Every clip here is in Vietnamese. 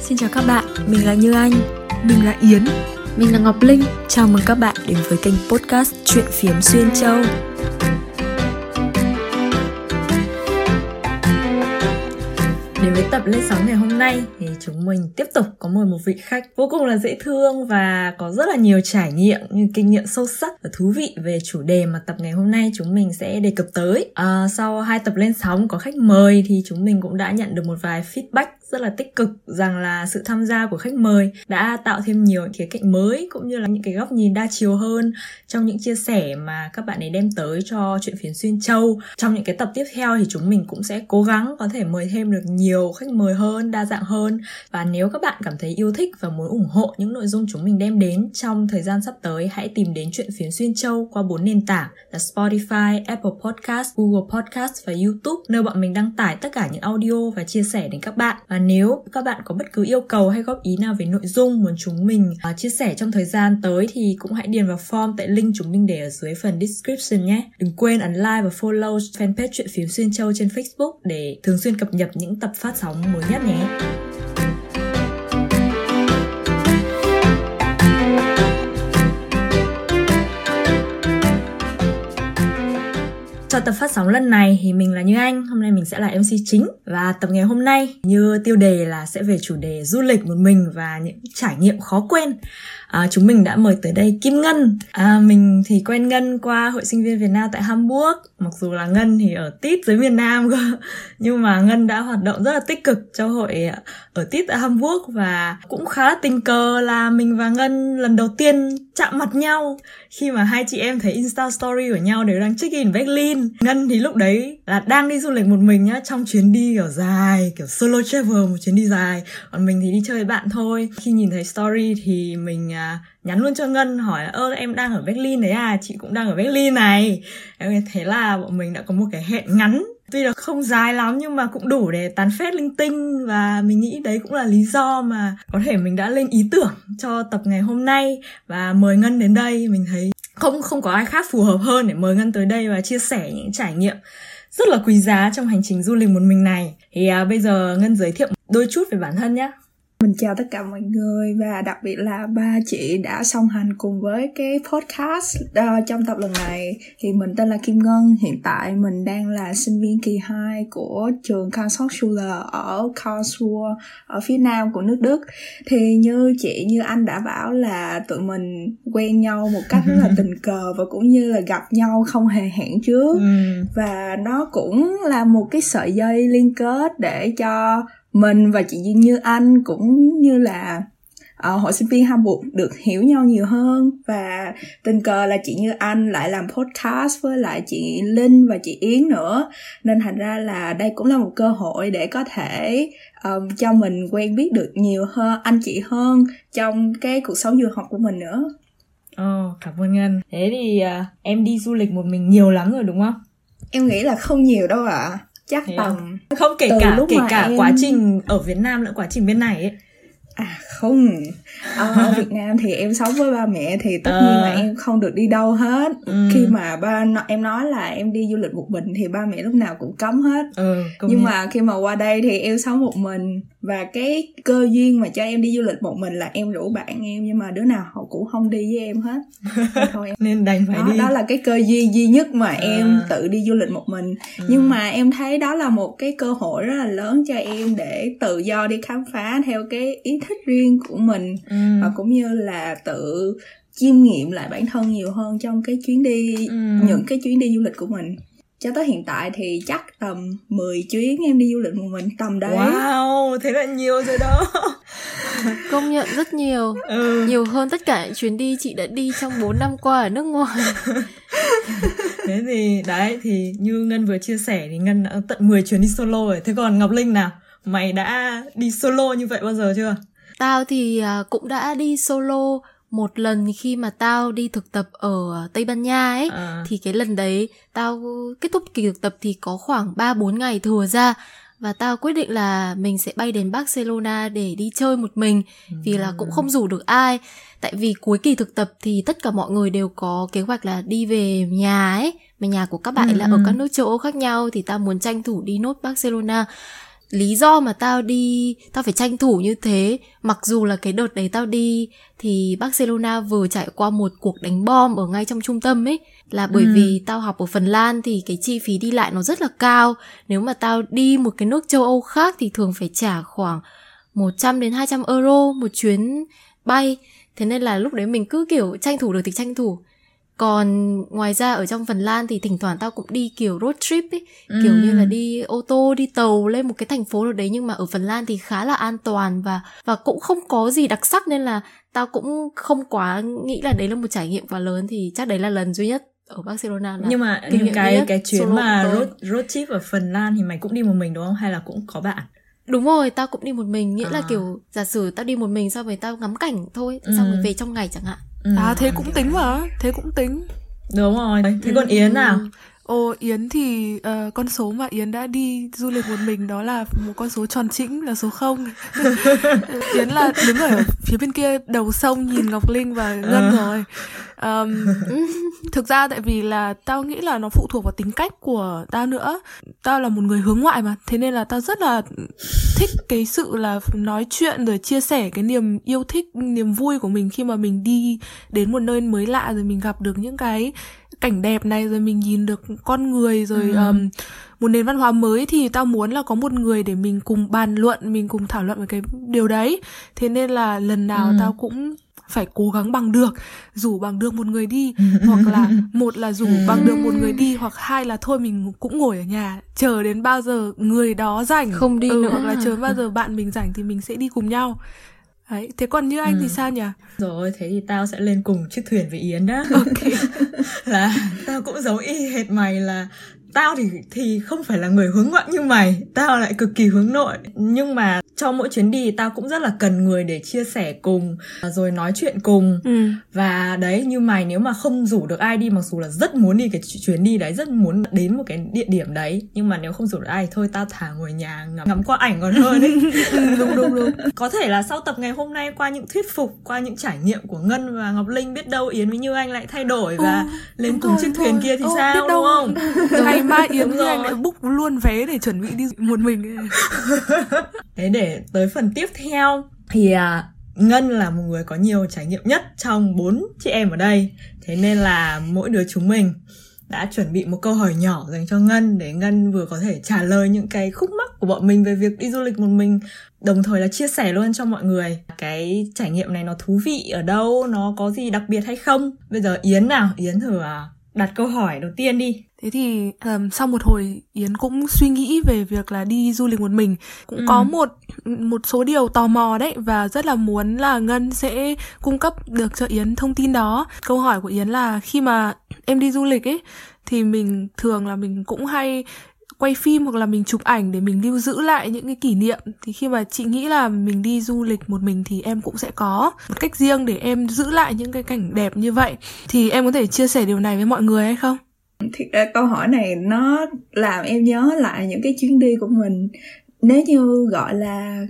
Xin chào các bạn, mình là Như Anh. Mình là Yến. Mình là Ngọc Linh. Chào mừng các bạn đến với kênh podcast Chuyện Phiếm Xuyên Châu. Đến với tập lên sóng ngày hôm nay thì chúng mình tiếp tục có mời một vị khách vô cùng là dễ thương và có rất là nhiều trải nghiệm như kinh nghiệm sâu sắc và thú vị về chủ đề mà tập ngày hôm nay chúng mình sẽ đề cập tới. À, sau hai tập lên sóng có khách mời thì chúng mình cũng đã nhận được một vài feedback rất là tích cực rằng là sự tham gia của khách mời đã tạo thêm nhiều khía cạnh mới cũng như là những cái góc nhìn đa chiều hơn trong những chia sẻ mà các bạn ấy đem tới cho chuyện phiến xuyên châu. Trong những cái tập tiếp theo thì chúng mình cũng sẽ cố gắng có thể mời thêm được nhiều khách mời hơn đa dạng hơn. Và nếu các bạn cảm thấy yêu thích và muốn ủng hộ những nội dung chúng mình đem đến trong thời gian sắp tới hãy tìm đến chuyện phiến xuyên châu qua bốn nền tảng là Spotify, Apple Podcast, Google Podcast và YouTube nơi bọn mình đăng tải tất cả những audio và chia sẻ đến các bạn. Và nếu các bạn có bất cứ yêu cầu hay góp ý nào về nội dung muốn chúng mình uh, chia sẻ trong thời gian tới thì cũng hãy điền vào form tại link chúng mình để ở dưới phần description nhé. Đừng quên ấn like và follow fanpage Chuyện Phím Xuyên Châu trên Facebook để thường xuyên cập nhật những tập phát sóng mới nhất nhé. Cho tập phát sóng lần này thì mình là Như Anh, hôm nay mình sẽ là MC chính và tập ngày hôm nay như tiêu đề là sẽ về chủ đề du lịch một mình và những trải nghiệm khó quên. À, chúng mình đã mời tới đây Kim Ngân. À, mình thì quen Ngân qua Hội sinh viên Việt Nam tại Hamburg. Mặc dù là Ngân thì ở tít dưới miền Nam cơ, nhưng mà Ngân đã hoạt động rất là tích cực cho hội ở tít tại Hamburg và cũng khá là tình cờ là mình và Ngân lần đầu tiên chạm mặt nhau khi mà hai chị em thấy Insta story của nhau đều đang check in Berlin. Ngân thì lúc đấy là đang đi du lịch một mình nhá, trong chuyến đi kiểu dài, kiểu solo travel một chuyến đi dài. Còn mình thì đi chơi với bạn thôi. Khi nhìn thấy story thì mình à, À, nhắn luôn cho Ngân hỏi ơ em đang ở Berlin đấy à, chị cũng đang ở Berlin này. Em là bọn mình đã có một cái hẹn ngắn. Tuy là không dài lắm nhưng mà cũng đủ để tán phét linh tinh và mình nghĩ đấy cũng là lý do mà có thể mình đã lên ý tưởng cho tập ngày hôm nay và mời ngân đến đây. Mình thấy không không có ai khác phù hợp hơn để mời ngân tới đây và chia sẻ những trải nghiệm rất là quý giá trong hành trình du lịch một mình này. Thì à, bây giờ ngân giới thiệu đôi chút về bản thân nhé mình chào tất cả mọi người và đặc biệt là ba chị đã song hành cùng với cái podcast uh, trong tập lần này. Thì mình tên là Kim Ngân hiện tại mình đang là sinh viên kỳ 2 của trường Karlsruhe ở Karlsruhe ở phía nam của nước Đức. Thì như chị như anh đã bảo là tụi mình quen nhau một cách rất là tình cờ và cũng như là gặp nhau không hề hẹn trước. Ừ. và nó cũng là một cái sợi dây liên kết để cho mình và chị Duyên Như Anh cũng như là uh, hội sinh viên Hamburg được hiểu nhau nhiều hơn và tình cờ là chị Như Anh lại làm podcast với lại chị Linh và chị Yến nữa nên thành ra là đây cũng là một cơ hội để có thể um, cho mình quen biết được nhiều hơn anh chị hơn trong cái cuộc sống du học của mình nữa. Ồ, oh, cảm ơn Ngân. Thế thì uh, em đi du lịch một mình nhiều lắm rồi đúng không? Em nghĩ là không nhiều đâu ạ. À chắc tầm à? không kể cả kể cả em... quá trình ở Việt Nam lẫn quá trình bên này ấy à không ở Việt Nam thì em sống với ba mẹ thì tất à. nhiên là em không được đi đâu hết ừ. khi mà ba em nói là em đi du lịch một mình thì ba mẹ lúc nào cũng cấm hết ừ, nhưng nhận. mà khi mà qua đây thì em sống một mình và cái cơ duyên mà cho em đi du lịch một mình là em rủ bạn em nhưng mà đứa nào họ cũng không đi với em hết thôi em nên đành phải đó, đi đó là cái cơ duyên duy nhất mà à. em tự đi du lịch một mình ừ. nhưng mà em thấy đó là một cái cơ hội rất là lớn cho em để tự do đi khám phá theo cái ý thích riêng của mình ừ. và cũng như là tự chiêm nghiệm lại bản thân nhiều hơn trong cái chuyến đi ừ. những cái chuyến đi du lịch của mình. Cho tới hiện tại thì chắc tầm 10 chuyến em đi du lịch một mình tầm đấy. Wow thế là nhiều rồi đó. Công nhận rất nhiều. Ừ. nhiều hơn tất cả những chuyến đi chị đã đi trong 4 năm qua ở nước ngoài. Thế thì đấy thì như ngân vừa chia sẻ thì ngân đã tận 10 chuyến đi solo rồi. Thế còn ngọc linh nào? Mày đã đi solo như vậy bao giờ chưa tao thì à, cũng đã đi solo một lần khi mà tao đi thực tập ở Tây Ban Nha ấy à. thì cái lần đấy tao kết thúc kỳ thực tập thì có khoảng 3 4 ngày thừa ra và tao quyết định là mình sẽ bay đến Barcelona để đi chơi một mình vì là cũng không rủ được ai tại vì cuối kỳ thực tập thì tất cả mọi người đều có kế hoạch là đi về nhà ấy mà nhà của các bạn ừ. là ở các nước châu Âu khác nhau thì tao muốn tranh thủ đi nốt Barcelona lý do mà tao đi tao phải tranh thủ như thế. Mặc dù là cái đợt đấy tao đi thì barcelona vừa trải qua một cuộc đánh bom ở ngay trong trung tâm ấy. Là bởi ừ. vì tao học ở phần lan thì cái chi phí đi lại nó rất là cao. Nếu mà tao đi một cái nước châu âu khác thì thường phải trả khoảng 100 đến 200 euro một chuyến bay. Thế nên là lúc đấy mình cứ kiểu tranh thủ được thì tranh thủ còn ngoài ra ở trong Phần Lan thì thỉnh thoảng tao cũng đi kiểu road trip ấy ừ. kiểu như là đi ô tô đi tàu lên một cái thành phố nào đấy nhưng mà ở Phần Lan thì khá là an toàn và và cũng không có gì đặc sắc nên là tao cũng không quá nghĩ là đấy là một trải nghiệm quá lớn thì chắc đấy là lần duy nhất ở Barcelona là nhưng mà những cái cái chuyến mà road road trip ở Phần Lan thì mày cũng đi một mình đúng không hay là cũng có bạn đúng rồi tao cũng đi một mình nghĩa à. là kiểu giả sử tao đi một mình xong rồi tao ngắm cảnh thôi ừ. xong rồi về trong ngày chẳng hạn ừ. à thế cũng tính mà thế cũng tính. Đúng rồi. Thế còn yến nào Ồ Yến thì uh, con số mà Yến đã đi du lịch một mình đó là một con số tròn chỉnh là số 0 Yến là đứng ở phía bên kia đầu sông nhìn Ngọc Linh và Ngân uh. rồi. Um, Thực ra tại vì là tao nghĩ là nó phụ thuộc vào tính cách của tao nữa. Tao là một người hướng ngoại mà Thế nên là tao rất là thích cái sự là nói chuyện rồi chia sẻ cái niềm yêu thích, niềm vui của mình khi mà mình đi đến một nơi mới lạ rồi mình gặp được những cái cảnh đẹp này rồi mình nhìn được con người rồi ừ. um, một nền văn hóa mới thì tao muốn là có một người để mình cùng bàn luận mình cùng thảo luận về cái điều đấy. Thế nên là lần nào ừ. tao cũng phải cố gắng bằng được rủ bằng được một người đi. Hoặc là một là rủ bằng được một người đi hoặc hai là thôi mình cũng ngồi ở nhà chờ đến bao giờ người đó rảnh. Không đi ừ, nữa. hoặc là chờ bao giờ bạn mình rảnh thì mình sẽ đi cùng nhau Đấy, thế còn như anh ừ. thì sao nhỉ? Rồi, thế thì tao sẽ lên cùng chiếc thuyền với Yến đó. Ok. là tao cũng giống y hệt mày là tao thì thì không phải là người hướng ngoại như mày, tao lại cực kỳ hướng nội. Nhưng mà cho mỗi chuyến đi tao cũng rất là cần người để chia sẻ cùng rồi nói chuyện cùng. Ừ. và đấy như mày nếu mà không rủ được ai đi mặc dù là rất muốn đi cái chuyến đi đấy rất muốn đến một cái địa điểm đấy nhưng mà nếu không rủ được ai thôi tao thả ngồi nhà ngắm, ngắm qua ảnh còn hơn đấy đúng đúng đúng. Có thể là sau tập ngày hôm nay qua những thuyết phục qua những trải nghiệm của ngân và ngọc linh biết đâu yến với như anh lại thay đổi và ừ, lên cùng chiếc thuyền kia thì ừ, sao đúng không ngày mai yến với anh lại book luôn vé để chuẩn bị đi một mình. Thế để tới phần tiếp theo thì à, Ngân là một người có nhiều trải nghiệm nhất trong bốn chị em ở đây. Thế nên là mỗi đứa chúng mình đã chuẩn bị một câu hỏi nhỏ dành cho Ngân để Ngân vừa có thể trả lời những cái khúc mắc của bọn mình về việc đi du lịch một mình đồng thời là chia sẻ luôn cho mọi người cái trải nghiệm này nó thú vị ở đâu, nó có gì đặc biệt hay không. Bây giờ Yến nào, Yến thử à, đặt câu hỏi đầu tiên đi thế thì um, sau một hồi yến cũng suy nghĩ về việc là đi du lịch một mình cũng ừ. có một một số điều tò mò đấy và rất là muốn là ngân sẽ cung cấp được cho yến thông tin đó. Câu hỏi của yến là khi mà em đi du lịch ấy thì mình thường là mình cũng hay quay phim hoặc là mình chụp ảnh để mình lưu giữ lại những cái kỷ niệm. Thì khi mà chị nghĩ là mình đi du lịch một mình thì em cũng sẽ có một cách riêng để em giữ lại những cái cảnh đẹp như vậy. Thì em có thể chia sẻ điều này với mọi người hay không thì câu hỏi này nó làm em nhớ lại những cái chuyến đi của mình nếu như gọi là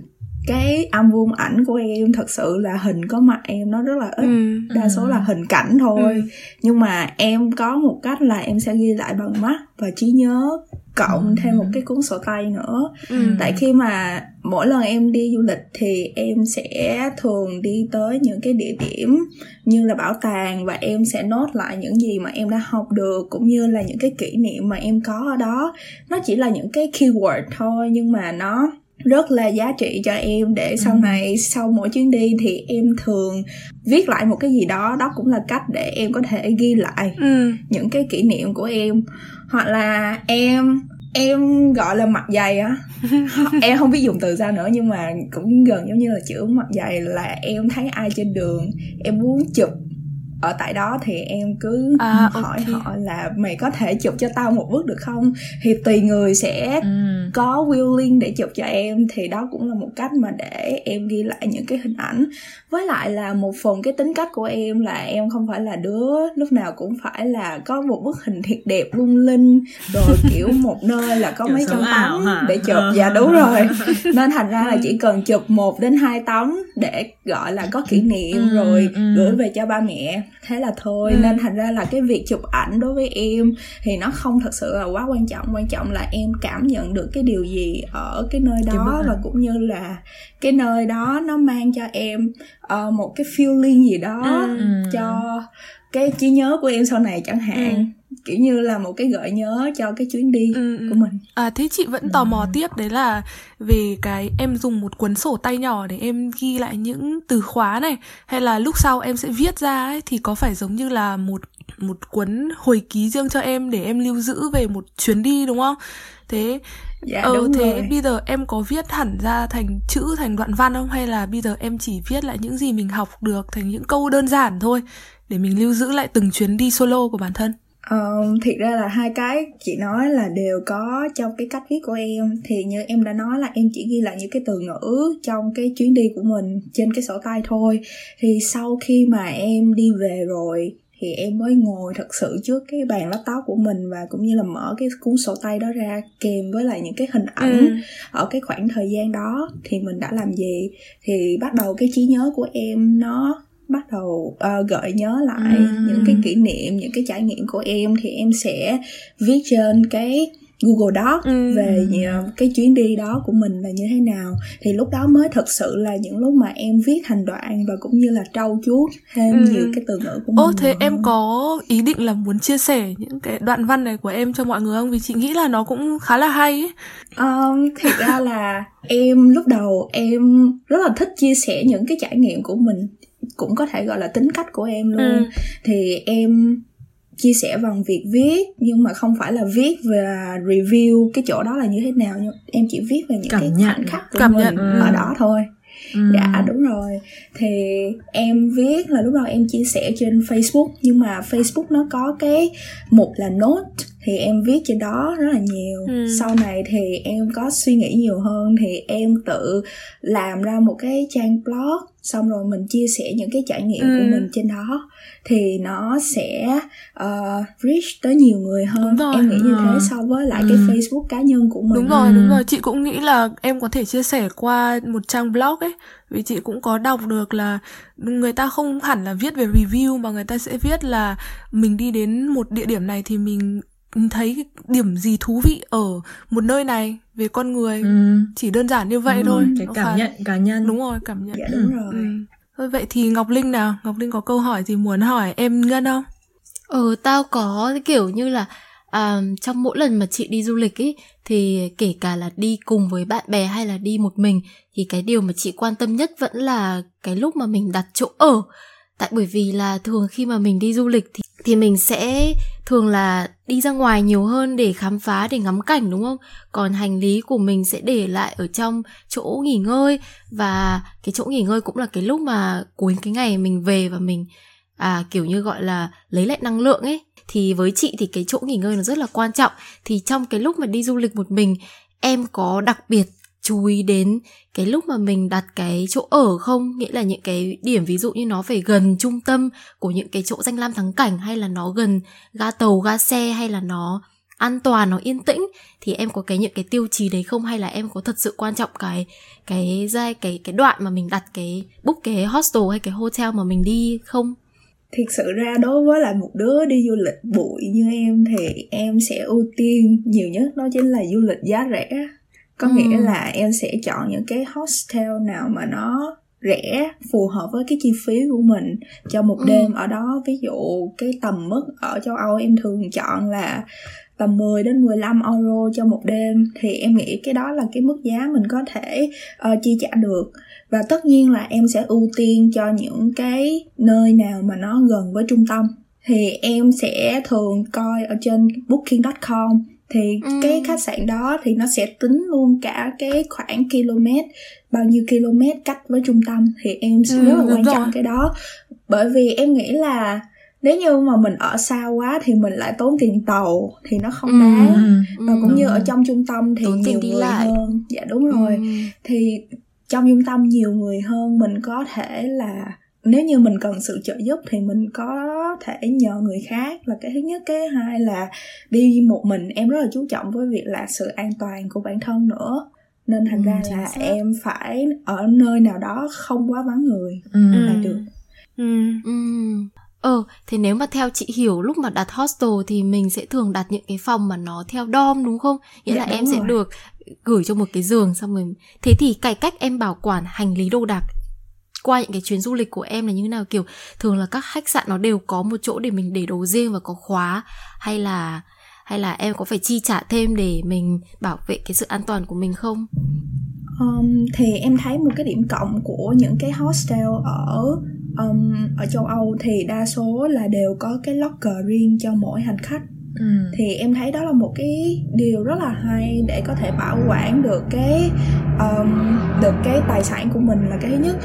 cái album ảnh của em thật sự là hình có mặt em nó rất là ít ừ, đa số là ừ. hình cảnh thôi ừ. nhưng mà em có một cách là em sẽ ghi lại bằng mắt và trí nhớ cộng thêm một cái cuốn sổ tay nữa. Ừ. tại khi mà mỗi lần em đi du lịch thì em sẽ thường đi tới những cái địa điểm như là bảo tàng và em sẽ nốt lại những gì mà em đã học được cũng như là những cái kỷ niệm mà em có ở đó. Nó chỉ là những cái keyword thôi nhưng mà nó rất là giá trị cho em để sau này sau mỗi chuyến đi thì em thường viết lại một cái gì đó. Đó cũng là cách để em có thể ghi lại ừ. những cái kỷ niệm của em. Hoặc là em em gọi là mặt dày á. Em không biết dùng từ ra nữa nhưng mà cũng gần giống như là chữ mặt dày là em thấy ai trên đường em muốn chụp ở tại đó thì em cứ à, hỏi okay. họ là mày có thể chụp cho tao một bức được không thì tùy người sẽ ừ. có willing để chụp cho em thì đó cũng là một cách mà để em ghi lại những cái hình ảnh với lại là một phần cái tính cách của em là em không phải là đứa lúc nào cũng phải là có một bức hình thiệt đẹp lung linh rồi kiểu một nơi là có mấy trăm tấm để chụp ờ. dạ đúng rồi nên thành ra là chỉ cần chụp một đến hai tấm để gọi là có kỷ niệm ừ, rồi ừ. gửi về cho ba mẹ thế là thôi ừ. nên thành ra là cái việc chụp ảnh đối với em thì nó không thật sự là quá quan trọng quan trọng là em cảm nhận được cái điều gì ở cái nơi đó và cũng như là cái nơi đó nó mang cho em uh, một cái feeling gì đó ừ. cho cái trí nhớ của em sau này chẳng hạn ừ kiểu như là một cái gợi nhớ cho cái chuyến đi ừ, ừ. của mình à thế chị vẫn tò mò ừ. tiếp đấy là về cái em dùng một cuốn sổ tay nhỏ để em ghi lại những từ khóa này hay là lúc sau em sẽ viết ra ấy thì có phải giống như là một một cuốn hồi ký riêng cho em để em lưu giữ về một chuyến đi đúng không thế dạ, ờ đúng thế rồi. bây giờ em có viết hẳn ra thành chữ thành đoạn văn không hay là bây giờ em chỉ viết lại những gì mình học được thành những câu đơn giản thôi để mình lưu giữ lại từng chuyến đi solo của bản thân Uh, thiệt ra là hai cái chị nói là đều có trong cái cách viết của em. Thì như em đã nói là em chỉ ghi lại những cái từ ngữ trong cái chuyến đi của mình trên cái sổ tay thôi. Thì sau khi mà em đi về rồi thì em mới ngồi thật sự trước cái bàn laptop của mình và cũng như là mở cái cuốn sổ tay đó ra kèm với lại những cái hình ảnh ừ. ở cái khoảng thời gian đó thì mình đã làm gì. Thì bắt đầu cái trí nhớ của em nó bắt đầu uh, gợi nhớ lại ừ. những cái kỷ niệm những cái trải nghiệm của em thì em sẽ viết trên cái Google Doc ừ. về cái chuyến đi đó của mình là như thế nào thì lúc đó mới thật sự là những lúc mà em viết thành đoạn và cũng như là trau chuốt thêm ừ. nhiều cái từ ngữ của mình. Ô thế em có ý định là muốn chia sẻ những cái đoạn văn này của em cho mọi người không? Vì chị nghĩ là nó cũng khá là hay ấy. Um, thật ra là em lúc đầu em rất là thích chia sẻ những cái trải nghiệm của mình cũng có thể gọi là tính cách của em luôn ừ. thì em chia sẻ bằng việc viết nhưng mà không phải là viết và review cái chỗ đó là như thế nào nhưng em chỉ viết về những cảm cái nhận. khoảnh khắc của cảm mình nhận. Ừ. ở đó thôi ừ. dạ đúng rồi thì em viết là lúc đầu em chia sẻ trên facebook nhưng mà facebook nó có cái một là note thì em viết trên đó rất là nhiều ừ. sau này thì em có suy nghĩ nhiều hơn thì em tự làm ra một cái trang blog xong rồi mình chia sẻ những cái trải nghiệm ừ. của mình trên đó thì nó sẽ uh, reach tới nhiều người hơn em nghĩ như thế ừ. so với lại ừ. cái facebook cá nhân của mình đúng rồi đúng rồi chị cũng nghĩ là em có thể chia sẻ qua một trang blog ấy vì chị cũng có đọc được là người ta không hẳn là viết về review mà người ta sẽ viết là mình đi đến một địa điểm này thì mình thấy điểm gì thú vị ở một nơi này về con người. Ừ. chỉ đơn giản như vậy ừ, thôi. cái cảm khá... nhận cá nhân. Đúng rồi cảm nhận. Dạ đúng rồi. ừ. thôi vậy thì ngọc linh nào? Ngọc linh có câu hỏi gì muốn hỏi em ngân không? Ừ tao có kiểu như là à, trong mỗi lần mà chị đi du lịch ấy thì kể cả là đi cùng với bạn bè hay là đi một mình thì cái điều mà chị quan tâm nhất vẫn là cái lúc mà mình đặt chỗ ở. Tại bởi vì là thường khi mà mình đi du lịch thì thì mình sẽ thường là đi ra ngoài nhiều hơn để khám phá, để ngắm cảnh, đúng không? Còn hành lý của mình sẽ để lại ở trong chỗ nghỉ ngơi và cái chỗ nghỉ ngơi cũng là cái lúc mà cuối cái ngày mình về và mình à kiểu như gọi là lấy lại năng lượng ấy. Thì với chị thì cái chỗ nghỉ ngơi nó rất là quan trọng. Thì trong cái lúc mà đi du lịch một mình, em có đặc biệt chú ý đến cái lúc mà mình đặt cái chỗ ở không? Nghĩa là những cái điểm ví dụ như nó phải gần trung tâm của những cái chỗ danh lam thắng cảnh, hay là nó gần ga tàu, ga xe, hay là nó an toàn, nó yên tĩnh, thì em có cái những cái tiêu chí đấy không? Hay là em có thật sự quan trọng cái cái giai, cái cái đoạn mà mình đặt cái, book cái hostel hay cái hotel mà mình đi không? Thực sự ra đối với lại một đứa đi du lịch bụi như em thì em sẽ ưu tiên nhiều nhất đó chính là du lịch giá rẻ có ừ. nghĩa là em sẽ chọn những cái hostel nào mà nó rẻ phù hợp với cái chi phí của mình cho một ừ. đêm ở đó ví dụ cái tầm mức ở châu Âu em thường chọn là tầm 10 đến 15 euro cho một đêm thì em nghĩ cái đó là cái mức giá mình có thể uh, chi trả được và tất nhiên là em sẽ ưu tiên cho những cái nơi nào mà nó gần với trung tâm thì em sẽ thường coi ở trên booking.com thì ừ. cái khách sạn đó thì nó sẽ tính luôn cả cái khoảng km bao nhiêu km cách với trung tâm thì em sẽ ừ, rất là quan trọng rồi. cái đó bởi vì em nghĩ là nếu như mà mình ở xa quá thì mình lại tốn tiền tàu thì nó không ừ, đáng ừ, và cũng ừ. như ở trong trung tâm thì tốn nhiều người lại. hơn dạ đúng rồi ừ. thì trong trung tâm nhiều người hơn mình có thể là nếu như mình cần sự trợ giúp thì mình có thể nhờ người khác là cái thứ nhất cái hai là đi một mình em rất là chú trọng với việc là sự an toàn của bản thân nữa nên thành ừ, ra là xác. em phải ở nơi nào đó không quá vắng người ừ. là được ừ. Ừ. Ờ, thế nếu mà theo chị hiểu lúc mà đặt hostel thì mình sẽ thường đặt những cái phòng mà nó theo dom đúng không? Nghĩa dạ, là em rồi. sẽ được gửi cho một cái giường xong rồi thế thì cái cách em bảo quản hành lý đồ đạc qua những cái chuyến du lịch của em là như thế nào? Kiểu thường là các khách sạn nó đều có một chỗ để mình để đồ riêng và có khóa. Hay là hay là em có phải chi trả thêm để mình bảo vệ cái sự an toàn của mình không? Um, thì em thấy một cái điểm cộng của những cái hostel ở um, ở châu Âu thì đa số là đều có cái locker riêng cho mỗi hành khách. Ừ. thì em thấy đó là một cái điều rất là hay để có thể bảo quản được cái um, được cái tài sản của mình là cái thứ nhất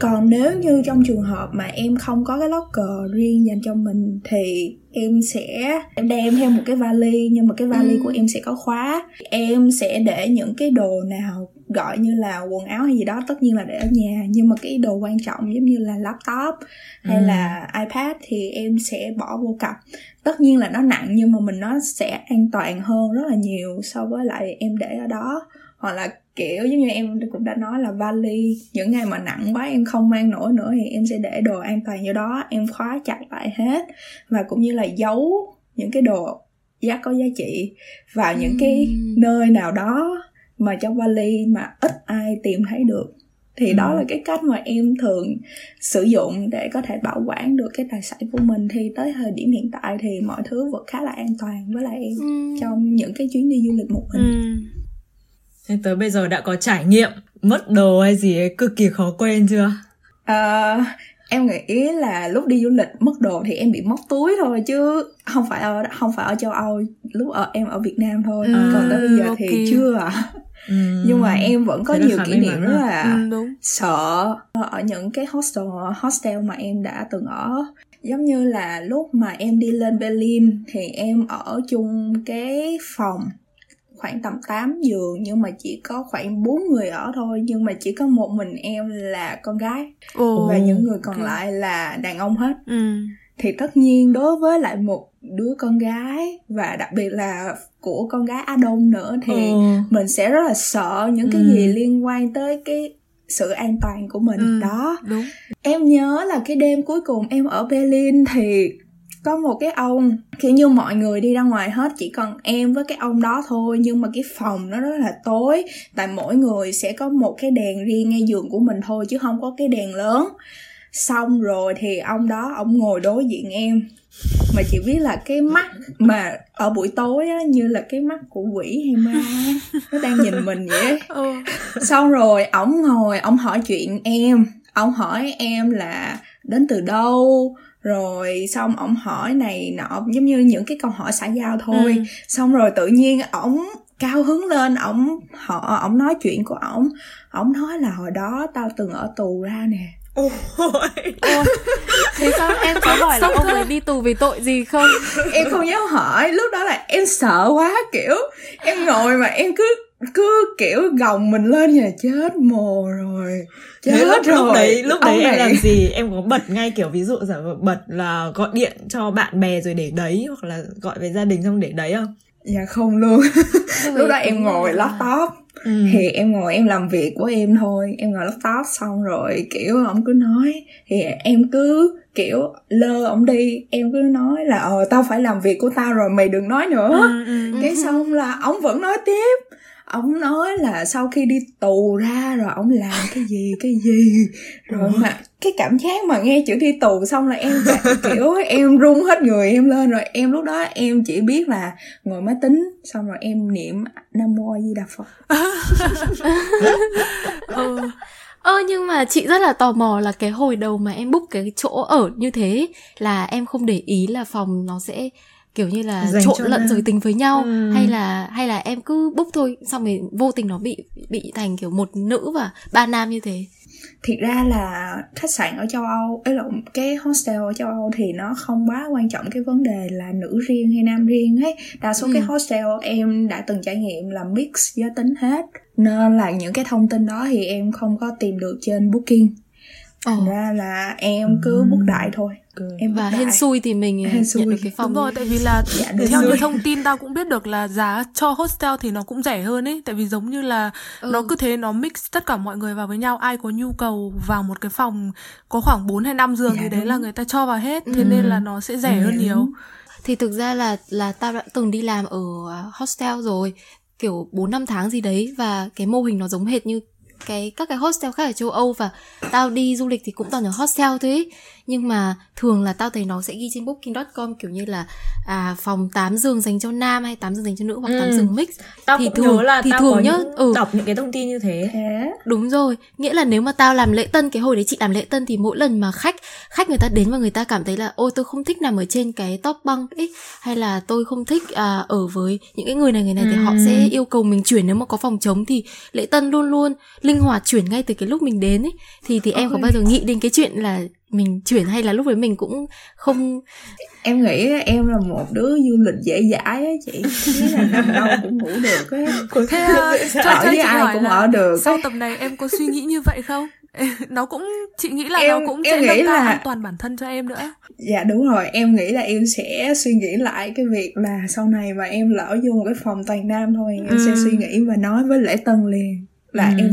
còn nếu như trong trường hợp mà em không có cái locker riêng dành cho mình thì em sẽ đem theo một cái vali nhưng mà cái vali ừ. của em sẽ có khóa em sẽ để những cái đồ nào gọi như là quần áo hay gì đó tất nhiên là để ở nhà nhưng mà cái đồ quan trọng giống như là laptop hay ừ. là ipad thì em sẽ bỏ vô cặp tất nhiên là nó nặng nhưng mà mình nó sẽ an toàn hơn rất là nhiều so với lại em để ở đó hoặc là kiểu giống như em cũng đã nói là vali những ngày mà nặng quá em không mang nổi nữa thì em sẽ để đồ an toàn vô đó em khóa chặt lại hết và cũng như là giấu những cái đồ giá có giá trị vào những cái nơi nào đó mà trong vali mà ít ai tìm thấy được thì ừ. đó là cái cách mà em thường sử dụng để có thể bảo quản được cái tài sản của mình thì tới thời điểm hiện tại thì mọi thứ vẫn khá là an toàn với lại em ừ. trong những cái chuyến đi du lịch một mình ừ. Thế tới bây giờ đã có trải nghiệm mất đồ hay gì ấy cực kỳ khó quên chưa? À, em nghĩ là lúc đi du lịch mất đồ thì em bị móc túi thôi chứ không phải ở không phải ở châu Âu lúc ở em ở Việt Nam thôi. Ừ, còn tới bây giờ okay. thì chưa. À nhưng mà em vẫn có nhiều kỷ niệm rất là ừ, đúng. sợ ở những cái hostel hostel mà em đã từng ở. Giống như là lúc mà em đi lên Berlin thì em ở chung cái phòng khoảng tầm 8 giường nhưng mà chỉ có khoảng 4 người ở thôi nhưng mà chỉ có một mình em là con gái oh, và những người còn okay. lại là đàn ông hết ừ. thì tất nhiên đối với lại một đứa con gái và đặc biệt là của con gái Á Đông nữa thì ừ. mình sẽ rất là sợ những cái ừ. gì liên quan tới cái sự an toàn của mình ừ, đó đúng. em nhớ là cái đêm cuối cùng em ở Berlin thì có một cái ông kiểu như mọi người đi ra ngoài hết chỉ còn em với cái ông đó thôi nhưng mà cái phòng nó rất là tối tại mỗi người sẽ có một cái đèn riêng ngay giường của mình thôi chứ không có cái đèn lớn. Xong rồi thì ông đó ông ngồi đối diện em. Mà chị biết là cái mắt mà ở buổi tối á như là cái mắt của quỷ hay ma nó đang nhìn mình vậy ừ. xong rồi ổng ngồi ổng hỏi chuyện em. Ổng hỏi em là đến từ đâu rồi xong ổng hỏi này nọ giống như những cái câu hỏi xã giao thôi ừ. xong rồi tự nhiên ổng cao hứng lên ổng họ ổng nói chuyện của ổng ổng nói là hồi đó tao từng ở tù ra nè Ôi. Ôi. Thế sao em có hỏi là ông ấy đi tù vì tội gì không? em không dám hỏi, lúc đó là em sợ quá kiểu em ngồi mà em cứ cứ kiểu gồng mình lên như là chết mồ rồi. Chết lúc, rồi. lúc đấy lúc đấy em làm gì? Em có bật ngay kiểu ví dụ giả bật là gọi điện cho bạn bè rồi để đấy hoặc là gọi về gia đình xong để đấy không? Dạ không luôn. Lúc đó em ngồi laptop. Ừ. thì em ngồi em làm việc của em thôi. Em ngồi laptop xong rồi kiểu ông cứ nói. Thì em cứ kiểu lơ ổng đi. Em cứ nói là ờ tao phải làm việc của tao rồi mày đừng nói nữa. Ừ, ừ, cái xong là ổng vẫn nói tiếp ông nói là sau khi đi tù ra rồi ông làm cái gì cái gì? Rồi mà cái cảm giác mà nghe chữ đi tù xong là em kiểu em run hết người em lên rồi. Em lúc đó em chỉ biết là ngồi máy tính xong rồi em niệm nam mô a di đà phật. Ừ. Ơ nhưng mà chị rất là tò mò là cái hồi đầu mà em book cái chỗ ở như thế là em không để ý là phòng nó sẽ kiểu như là Dành trộn lẫn giới tính với nhau ừ. hay là hay là em cứ bốc thôi xong rồi vô tình nó bị bị thành kiểu một nữ và ba nam như thế? Thiệt ra là khách sạn ở châu Âu ấy là cái hostel ở châu Âu thì nó không quá quan trọng cái vấn đề là nữ riêng hay nam riêng ấy. Đa số ừ. cái hostel em đã từng trải nghiệm là mix giới tính hết. Nên là những cái thông tin đó thì em không có tìm được trên booking thành oh. ra là em cứ bút đại thôi em và hên xui thì mình hên xui. nhận được cái phòng đúng rồi tại vì là dạ, theo như thông tin tao cũng biết được là giá cho hostel thì nó cũng rẻ hơn ấy tại vì giống như là ừ. nó cứ thế nó mix tất cả mọi người vào với nhau ai có nhu cầu vào một cái phòng có khoảng 4 hay 5 giường dạ, thì đấy đúng. là người ta cho vào hết thế ừ. nên là nó sẽ rẻ ừ. hơn nhiều thì thực ra là là tao đã từng đi làm ở hostel rồi kiểu 4 năm tháng gì đấy và cái mô hình nó giống hệt như cái, các cái hostel khác ở châu Âu và tao đi du lịch thì cũng toàn ở hostel thôi nhưng mà thường là tao thấy nó sẽ ghi trên booking.com kiểu như là à, phòng 8 giường dành cho nam hay 8 giường dành cho nữ hoặc 8 ừ. giường mix. Tao thì cũng thường nhớ là thì tao thường nhớ ừ. đọc những cái thông tin như thế. Đúng rồi. Nghĩa là nếu mà tao làm lễ tân cái hồi đấy chị làm lễ tân thì mỗi lần mà khách khách người ta đến và người ta cảm thấy là ôi tôi không thích nằm ở trên cái top bunk ấy hay là tôi không thích à, ở với những cái người này người này ừ. thì họ sẽ yêu cầu mình chuyển nếu mà có phòng trống thì lễ tân luôn luôn linh hoạt chuyển ngay từ cái lúc mình đến ấy. Thì thì em có bao giờ nghĩ đến cái chuyện là mình chuyển hay là lúc đấy mình cũng không em nghĩ em là một đứa du lịch dễ dãi á chị. Nghĩa là nằm đâu cũng ngủ được á. Thế cho, ở với ai cũng ở được sau tập này em có suy nghĩ như vậy không? Nó cũng chị nghĩ là em, nó cũng em sẽ nghĩ là an toàn bản thân cho em nữa. Dạ đúng rồi. Em nghĩ là em sẽ suy nghĩ lại cái việc là sau này mà em lỡ vô một cái phòng toàn nam thôi em ừ. sẽ suy nghĩ và nói với lễ tân liền là ừ. em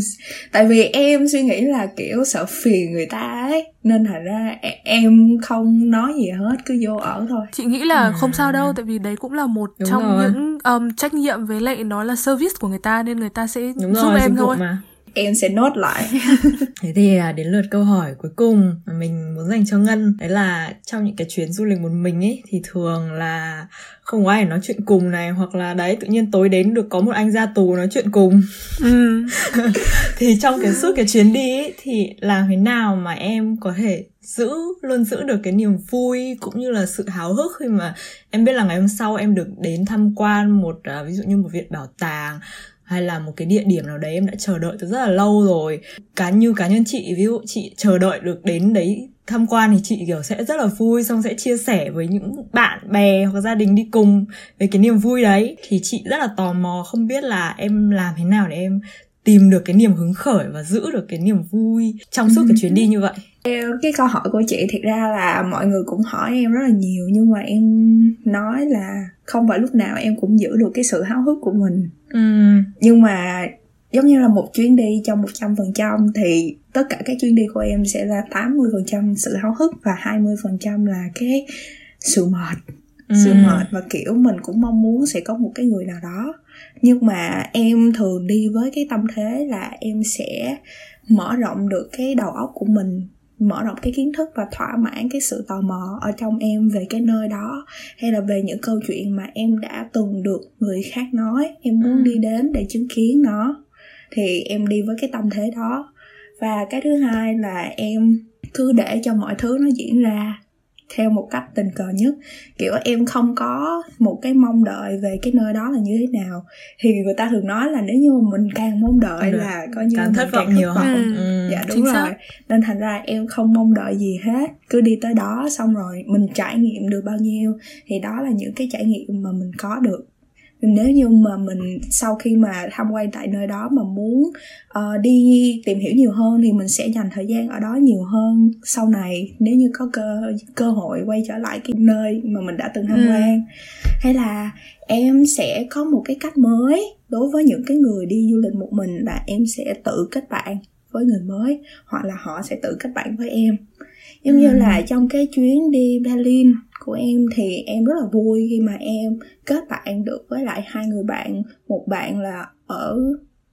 tại vì em suy nghĩ là kiểu sợ phiền người ta ấy nên thành ra em không nói gì hết cứ vô ở thôi chị nghĩ là à. không sao đâu tại vì đấy cũng là một Đúng trong rồi. những um, trách nhiệm với lại nó là service của người ta nên người ta sẽ Đúng giúp rồi, em thôi mà em sẽ nốt lại. Thế thì à, đến lượt câu hỏi cuối cùng mà mình muốn dành cho ngân. Đấy là trong những cái chuyến du lịch một mình ấy thì thường là không có ai nói chuyện cùng này hoặc là đấy tự nhiên tối đến được có một anh ra tù nói chuyện cùng. Ừ. thì trong cái suốt cái chuyến đi ấy, thì làm thế nào mà em có thể giữ luôn giữ được cái niềm vui cũng như là sự háo hức khi mà em biết là ngày hôm sau em được đến tham quan một uh, ví dụ như một viện bảo tàng hay là một cái địa điểm nào đấy em đã chờ đợi từ rất là lâu rồi. Cá như cá nhân chị ví dụ chị chờ đợi được đến đấy tham quan thì chị kiểu sẽ rất là vui xong sẽ chia sẻ với những bạn bè hoặc gia đình đi cùng về cái niềm vui đấy. Thì chị rất là tò mò không biết là em làm thế nào để em tìm được cái niềm hứng khởi và giữ được cái niềm vui trong suốt cái chuyến đi như vậy. Cái câu hỏi của chị thiệt ra là mọi người cũng hỏi em rất là nhiều nhưng mà em nói là không phải lúc nào em cũng giữ được cái sự háo hức của mình ừ. nhưng mà giống như là một chuyến đi trong một trăm phần trăm thì tất cả các chuyến đi của em sẽ là 80% sự háo hức và 20% là cái sự mệt ừ. sự mệt và kiểu mình cũng mong muốn sẽ có một cái người nào đó nhưng mà em thường đi với cái tâm thế là em sẽ mở rộng được cái đầu óc của mình mở rộng cái kiến thức và thỏa mãn cái sự tò mò ở trong em về cái nơi đó hay là về những câu chuyện mà em đã từng được người khác nói em muốn ừ. đi đến để chứng kiến nó thì em đi với cái tâm thế đó và cái thứ hai là em cứ để cho mọi thứ nó diễn ra theo một cách tình cờ nhất kiểu em không có một cái mong đợi về cái nơi đó là như thế nào thì người ta thường nói là nếu như mà mình càng mong đợi ừ. là coi như càng thất vọng nhiều hơn ừ. dạ đúng Chính rồi xác. nên thành ra em không mong đợi gì hết cứ đi tới đó xong rồi mình trải nghiệm được bao nhiêu thì đó là những cái trải nghiệm mà mình có được nếu như mà mình sau khi mà tham quan tại nơi đó mà muốn uh, đi tìm hiểu nhiều hơn thì mình sẽ dành thời gian ở đó nhiều hơn sau này. Nếu như có cơ cơ hội quay trở lại cái nơi mà mình đã từng tham ừ. quan. Hay là em sẽ có một cái cách mới đối với những cái người đi du lịch một mình là em sẽ tự kết bạn với người mới hoặc là họ sẽ tự kết bạn với em giống ừ. như là trong cái chuyến đi Berlin của em thì em rất là vui khi mà em kết bạn được với lại hai người bạn một bạn là ở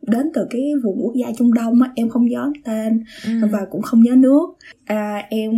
đến từ cái vùng quốc gia Trung Đông á, em không nhớ tên ừ. và cũng không nhớ nước à, em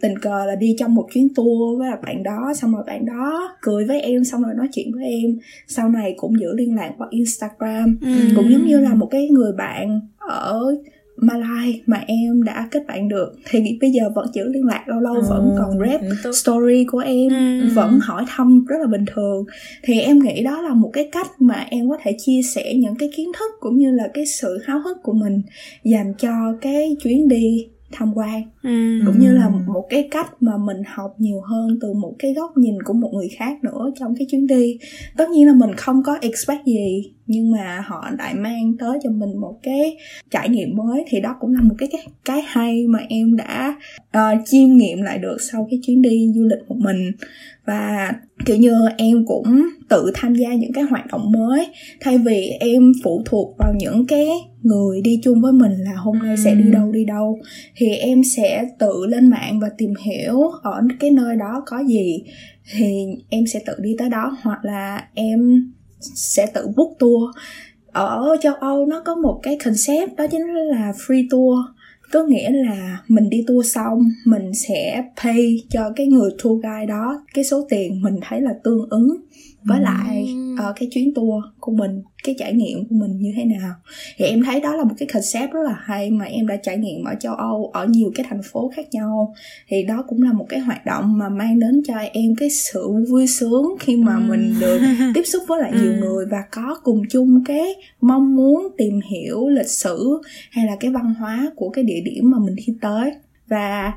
tình cờ là đi trong một chuyến tour với bạn đó xong rồi bạn đó cười với em xong rồi nói chuyện với em sau này cũng giữ liên lạc qua Instagram ừ. cũng giống như là một cái người bạn ở Malai mà em đã kết bạn được thì bây giờ vẫn giữ liên lạc lâu lâu ừ, vẫn còn rep story của em ừ. vẫn hỏi thăm rất là bình thường thì em nghĩ đó là một cái cách mà em có thể chia sẻ những cái kiến thức cũng như là cái sự háo hức của mình dành cho cái chuyến đi tham quan ừ. cũng như là một cái cách mà mình học nhiều hơn từ một cái góc nhìn của một người khác nữa trong cái chuyến đi tất nhiên là mình không có expect gì nhưng mà họ lại mang tới cho mình một cái trải nghiệm mới. Thì đó cũng là một cái cái, cái hay mà em đã uh, chiêm nghiệm lại được sau cái chuyến đi du lịch một mình. Và kiểu như em cũng tự tham gia những cái hoạt động mới. Thay vì em phụ thuộc vào những cái người đi chung với mình là hôm nay sẽ đi đâu đi đâu thì em sẽ tự lên mạng và tìm hiểu ở cái nơi đó có gì thì em sẽ tự đi tới đó. Hoặc là em sẽ tự book tour. Ở châu âu nó có một cái concept đó chính là free tour, có nghĩa là mình đi tour xong mình sẽ pay cho cái người tour guide đó cái số tiền mình thấy là tương ứng với lại uh, cái chuyến tour của mình cái trải nghiệm của mình như thế nào? Thì em thấy đó là một cái concept rất là hay mà em đã trải nghiệm ở châu âu ở nhiều cái thành phố khác nhau. Thì đó cũng là một cái hoạt động mà mang đến cho em cái sự vui sướng khi mà mình được tiếp xúc với lại nhiều người và có cùng chung cái mong muốn tìm hiểu lịch sử hay là cái văn hóa của cái địa điểm mà mình đi tới và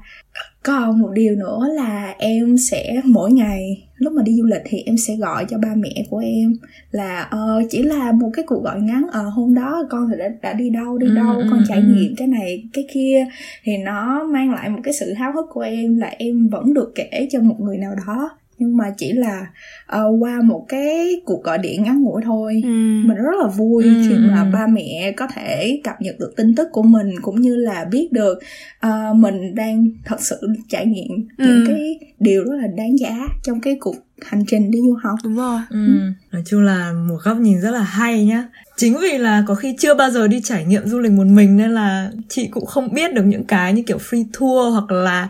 còn một điều nữa là em sẽ mỗi ngày lúc mà đi du lịch thì em sẽ gọi cho ba mẹ của em là uh, chỉ là một cái cuộc gọi ngắn ở ờ, uh, hôm đó con đã, đã đi đâu đi ừ, đâu ừ, con trải ừ. nghiệm cái này cái kia thì nó mang lại một cái sự háo hức của em là em vẫn được kể cho một người nào đó nhưng mà chỉ là uh, qua một cái cuộc gọi điện ngắn ngủi thôi ừ. mình rất là vui ừ. khi mà ba mẹ có thể cập nhật được tin tức của mình cũng như là biết được uh, mình đang thật sự trải nghiệm ừ. những cái điều rất là đáng giá trong cái cuộc hành trình đi du học. Đúng rồi. Ừ. ừ. nói chung là một góc nhìn rất là hay nhá. Chính vì là có khi chưa bao giờ đi trải nghiệm du lịch một mình nên là chị cũng không biết được những cái như kiểu free tour hoặc là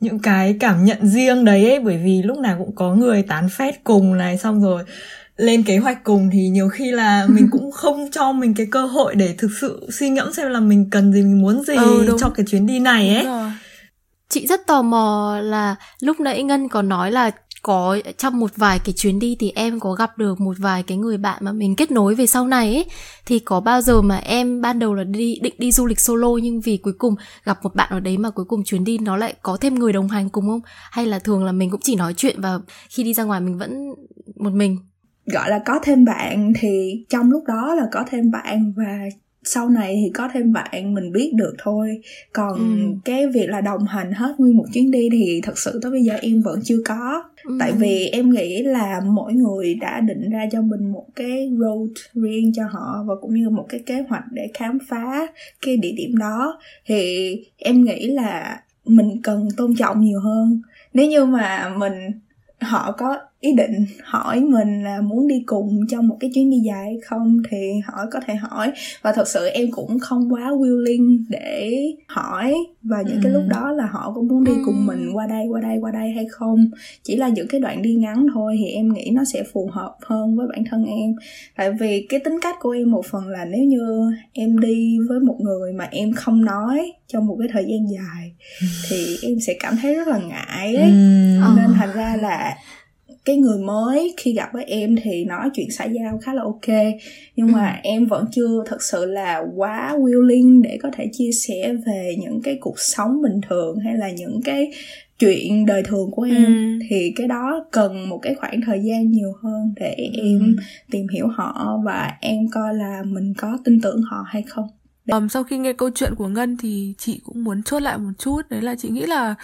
những cái cảm nhận riêng đấy ấy bởi vì lúc nào cũng có người tán phét cùng này xong rồi lên kế hoạch cùng thì nhiều khi là mình cũng không cho mình cái cơ hội để thực sự suy ngẫm xem là mình cần gì mình muốn gì ừ, cho cái chuyến đi này ấy. Chị rất tò mò là lúc nãy ngân có nói là có trong một vài cái chuyến đi thì em có gặp được một vài cái người bạn mà mình kết nối về sau này ấy, thì có bao giờ mà em ban đầu là đi, định đi du lịch solo nhưng vì cuối cùng gặp một bạn ở đấy mà cuối cùng chuyến đi nó lại có thêm người đồng hành cùng không? Hay là thường là mình cũng chỉ nói chuyện và khi đi ra ngoài mình vẫn một mình? Gọi là có thêm bạn thì trong lúc đó là có thêm bạn và sau này thì có thêm bạn mình biết được thôi còn ừ. cái việc là đồng hành hết nguyên một chuyến đi thì thật sự tới bây giờ em vẫn chưa có ừ. tại vì em nghĩ là mỗi người đã định ra cho mình một cái road riêng cho họ và cũng như một cái kế hoạch để khám phá cái địa điểm đó thì em nghĩ là mình cần tôn trọng nhiều hơn nếu như mà mình họ có ý định hỏi mình là muốn đi cùng trong một cái chuyến đi dài không thì họ có thể hỏi. Và thật sự em cũng không quá willing để hỏi. Và những ừ. cái lúc đó là họ cũng muốn đi cùng mình qua đây qua đây qua đây hay không. Chỉ là những cái đoạn đi ngắn thôi thì em nghĩ nó sẽ phù hợp hơn với bản thân em. Tại vì cái tính cách của em một phần là nếu như em đi với một người mà em không nói trong một cái thời gian dài thì em sẽ cảm thấy rất là ngại ấy. Ừ. nên thành ra là cái người mới khi gặp với em thì nói chuyện xã giao khá là ok nhưng mà ừ. em vẫn chưa thật sự là quá willing để có thể chia sẻ về những cái cuộc sống bình thường hay là những cái chuyện đời thường của em ừ. thì cái đó cần một cái khoảng thời gian nhiều hơn để ừ. em tìm hiểu họ và em coi là mình có tin tưởng họ hay không Um, sau khi nghe câu chuyện của Ngân thì chị cũng muốn chốt lại một chút. Đấy là chị nghĩ là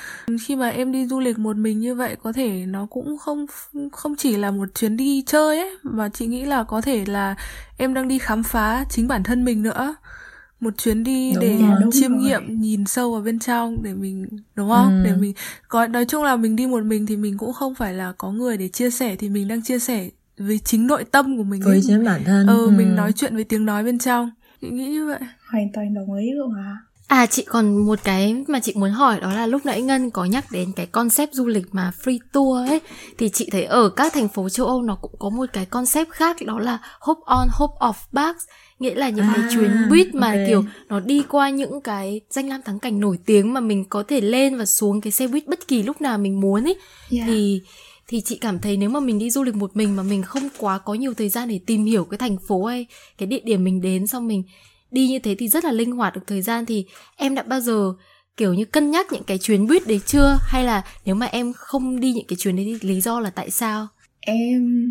khi mà em đi du lịch một mình như vậy có thể nó cũng không không chỉ là một chuyến đi chơi ấy mà chị nghĩ là có thể là em đang đi khám phá chính bản thân mình nữa. Một chuyến đi đúng để rồi, chiêm rồi. nghiệm nhìn sâu vào bên trong để mình đúng không? Ừ. để mình có nói chung là mình đi một mình thì mình cũng không phải là có người để chia sẻ thì mình đang chia sẻ với chính nội tâm của mình với chính bản thân. Ừ, ừ. mình nói chuyện với tiếng nói bên trong nghĩ như vậy hoàn toàn đồng ý luôn à À chị còn một cái mà chị muốn hỏi đó là lúc nãy Ngân có nhắc đến cái concept du lịch mà free tour ấy thì chị thấy ở các thành phố châu Âu nó cũng có một cái concept khác đó là hop on hop off bags nghĩa là những à, cái chuyến buýt mà okay. kiểu nó đi qua những cái danh lam thắng cảnh nổi tiếng mà mình có thể lên và xuống cái xe buýt bất kỳ lúc nào mình muốn ấy yeah. thì thì chị cảm thấy nếu mà mình đi du lịch một mình mà mình không quá có nhiều thời gian để tìm hiểu cái thành phố hay cái địa điểm mình đến xong mình đi như thế thì rất là linh hoạt được thời gian thì em đã bao giờ kiểu như cân nhắc những cái chuyến buýt đấy chưa? Hay là nếu mà em không đi những cái chuyến đấy thì lý do là tại sao? Em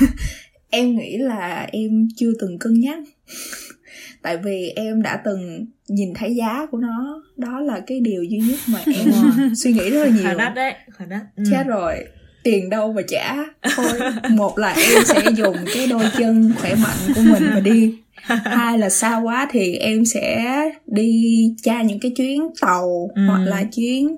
em nghĩ là em chưa từng cân nhắc. Tại vì em đã từng nhìn thấy giá của nó đó là cái điều duy nhất mà em suy nghĩ rất là nhiều. Khá đắt đấy khá đắt ừ. chết rồi tiền đâu mà trả. Thôi, một là em sẽ dùng cái đôi chân khỏe mạnh của mình mà đi hai là xa quá thì em sẽ đi tra những cái chuyến tàu ừ. hoặc là chuyến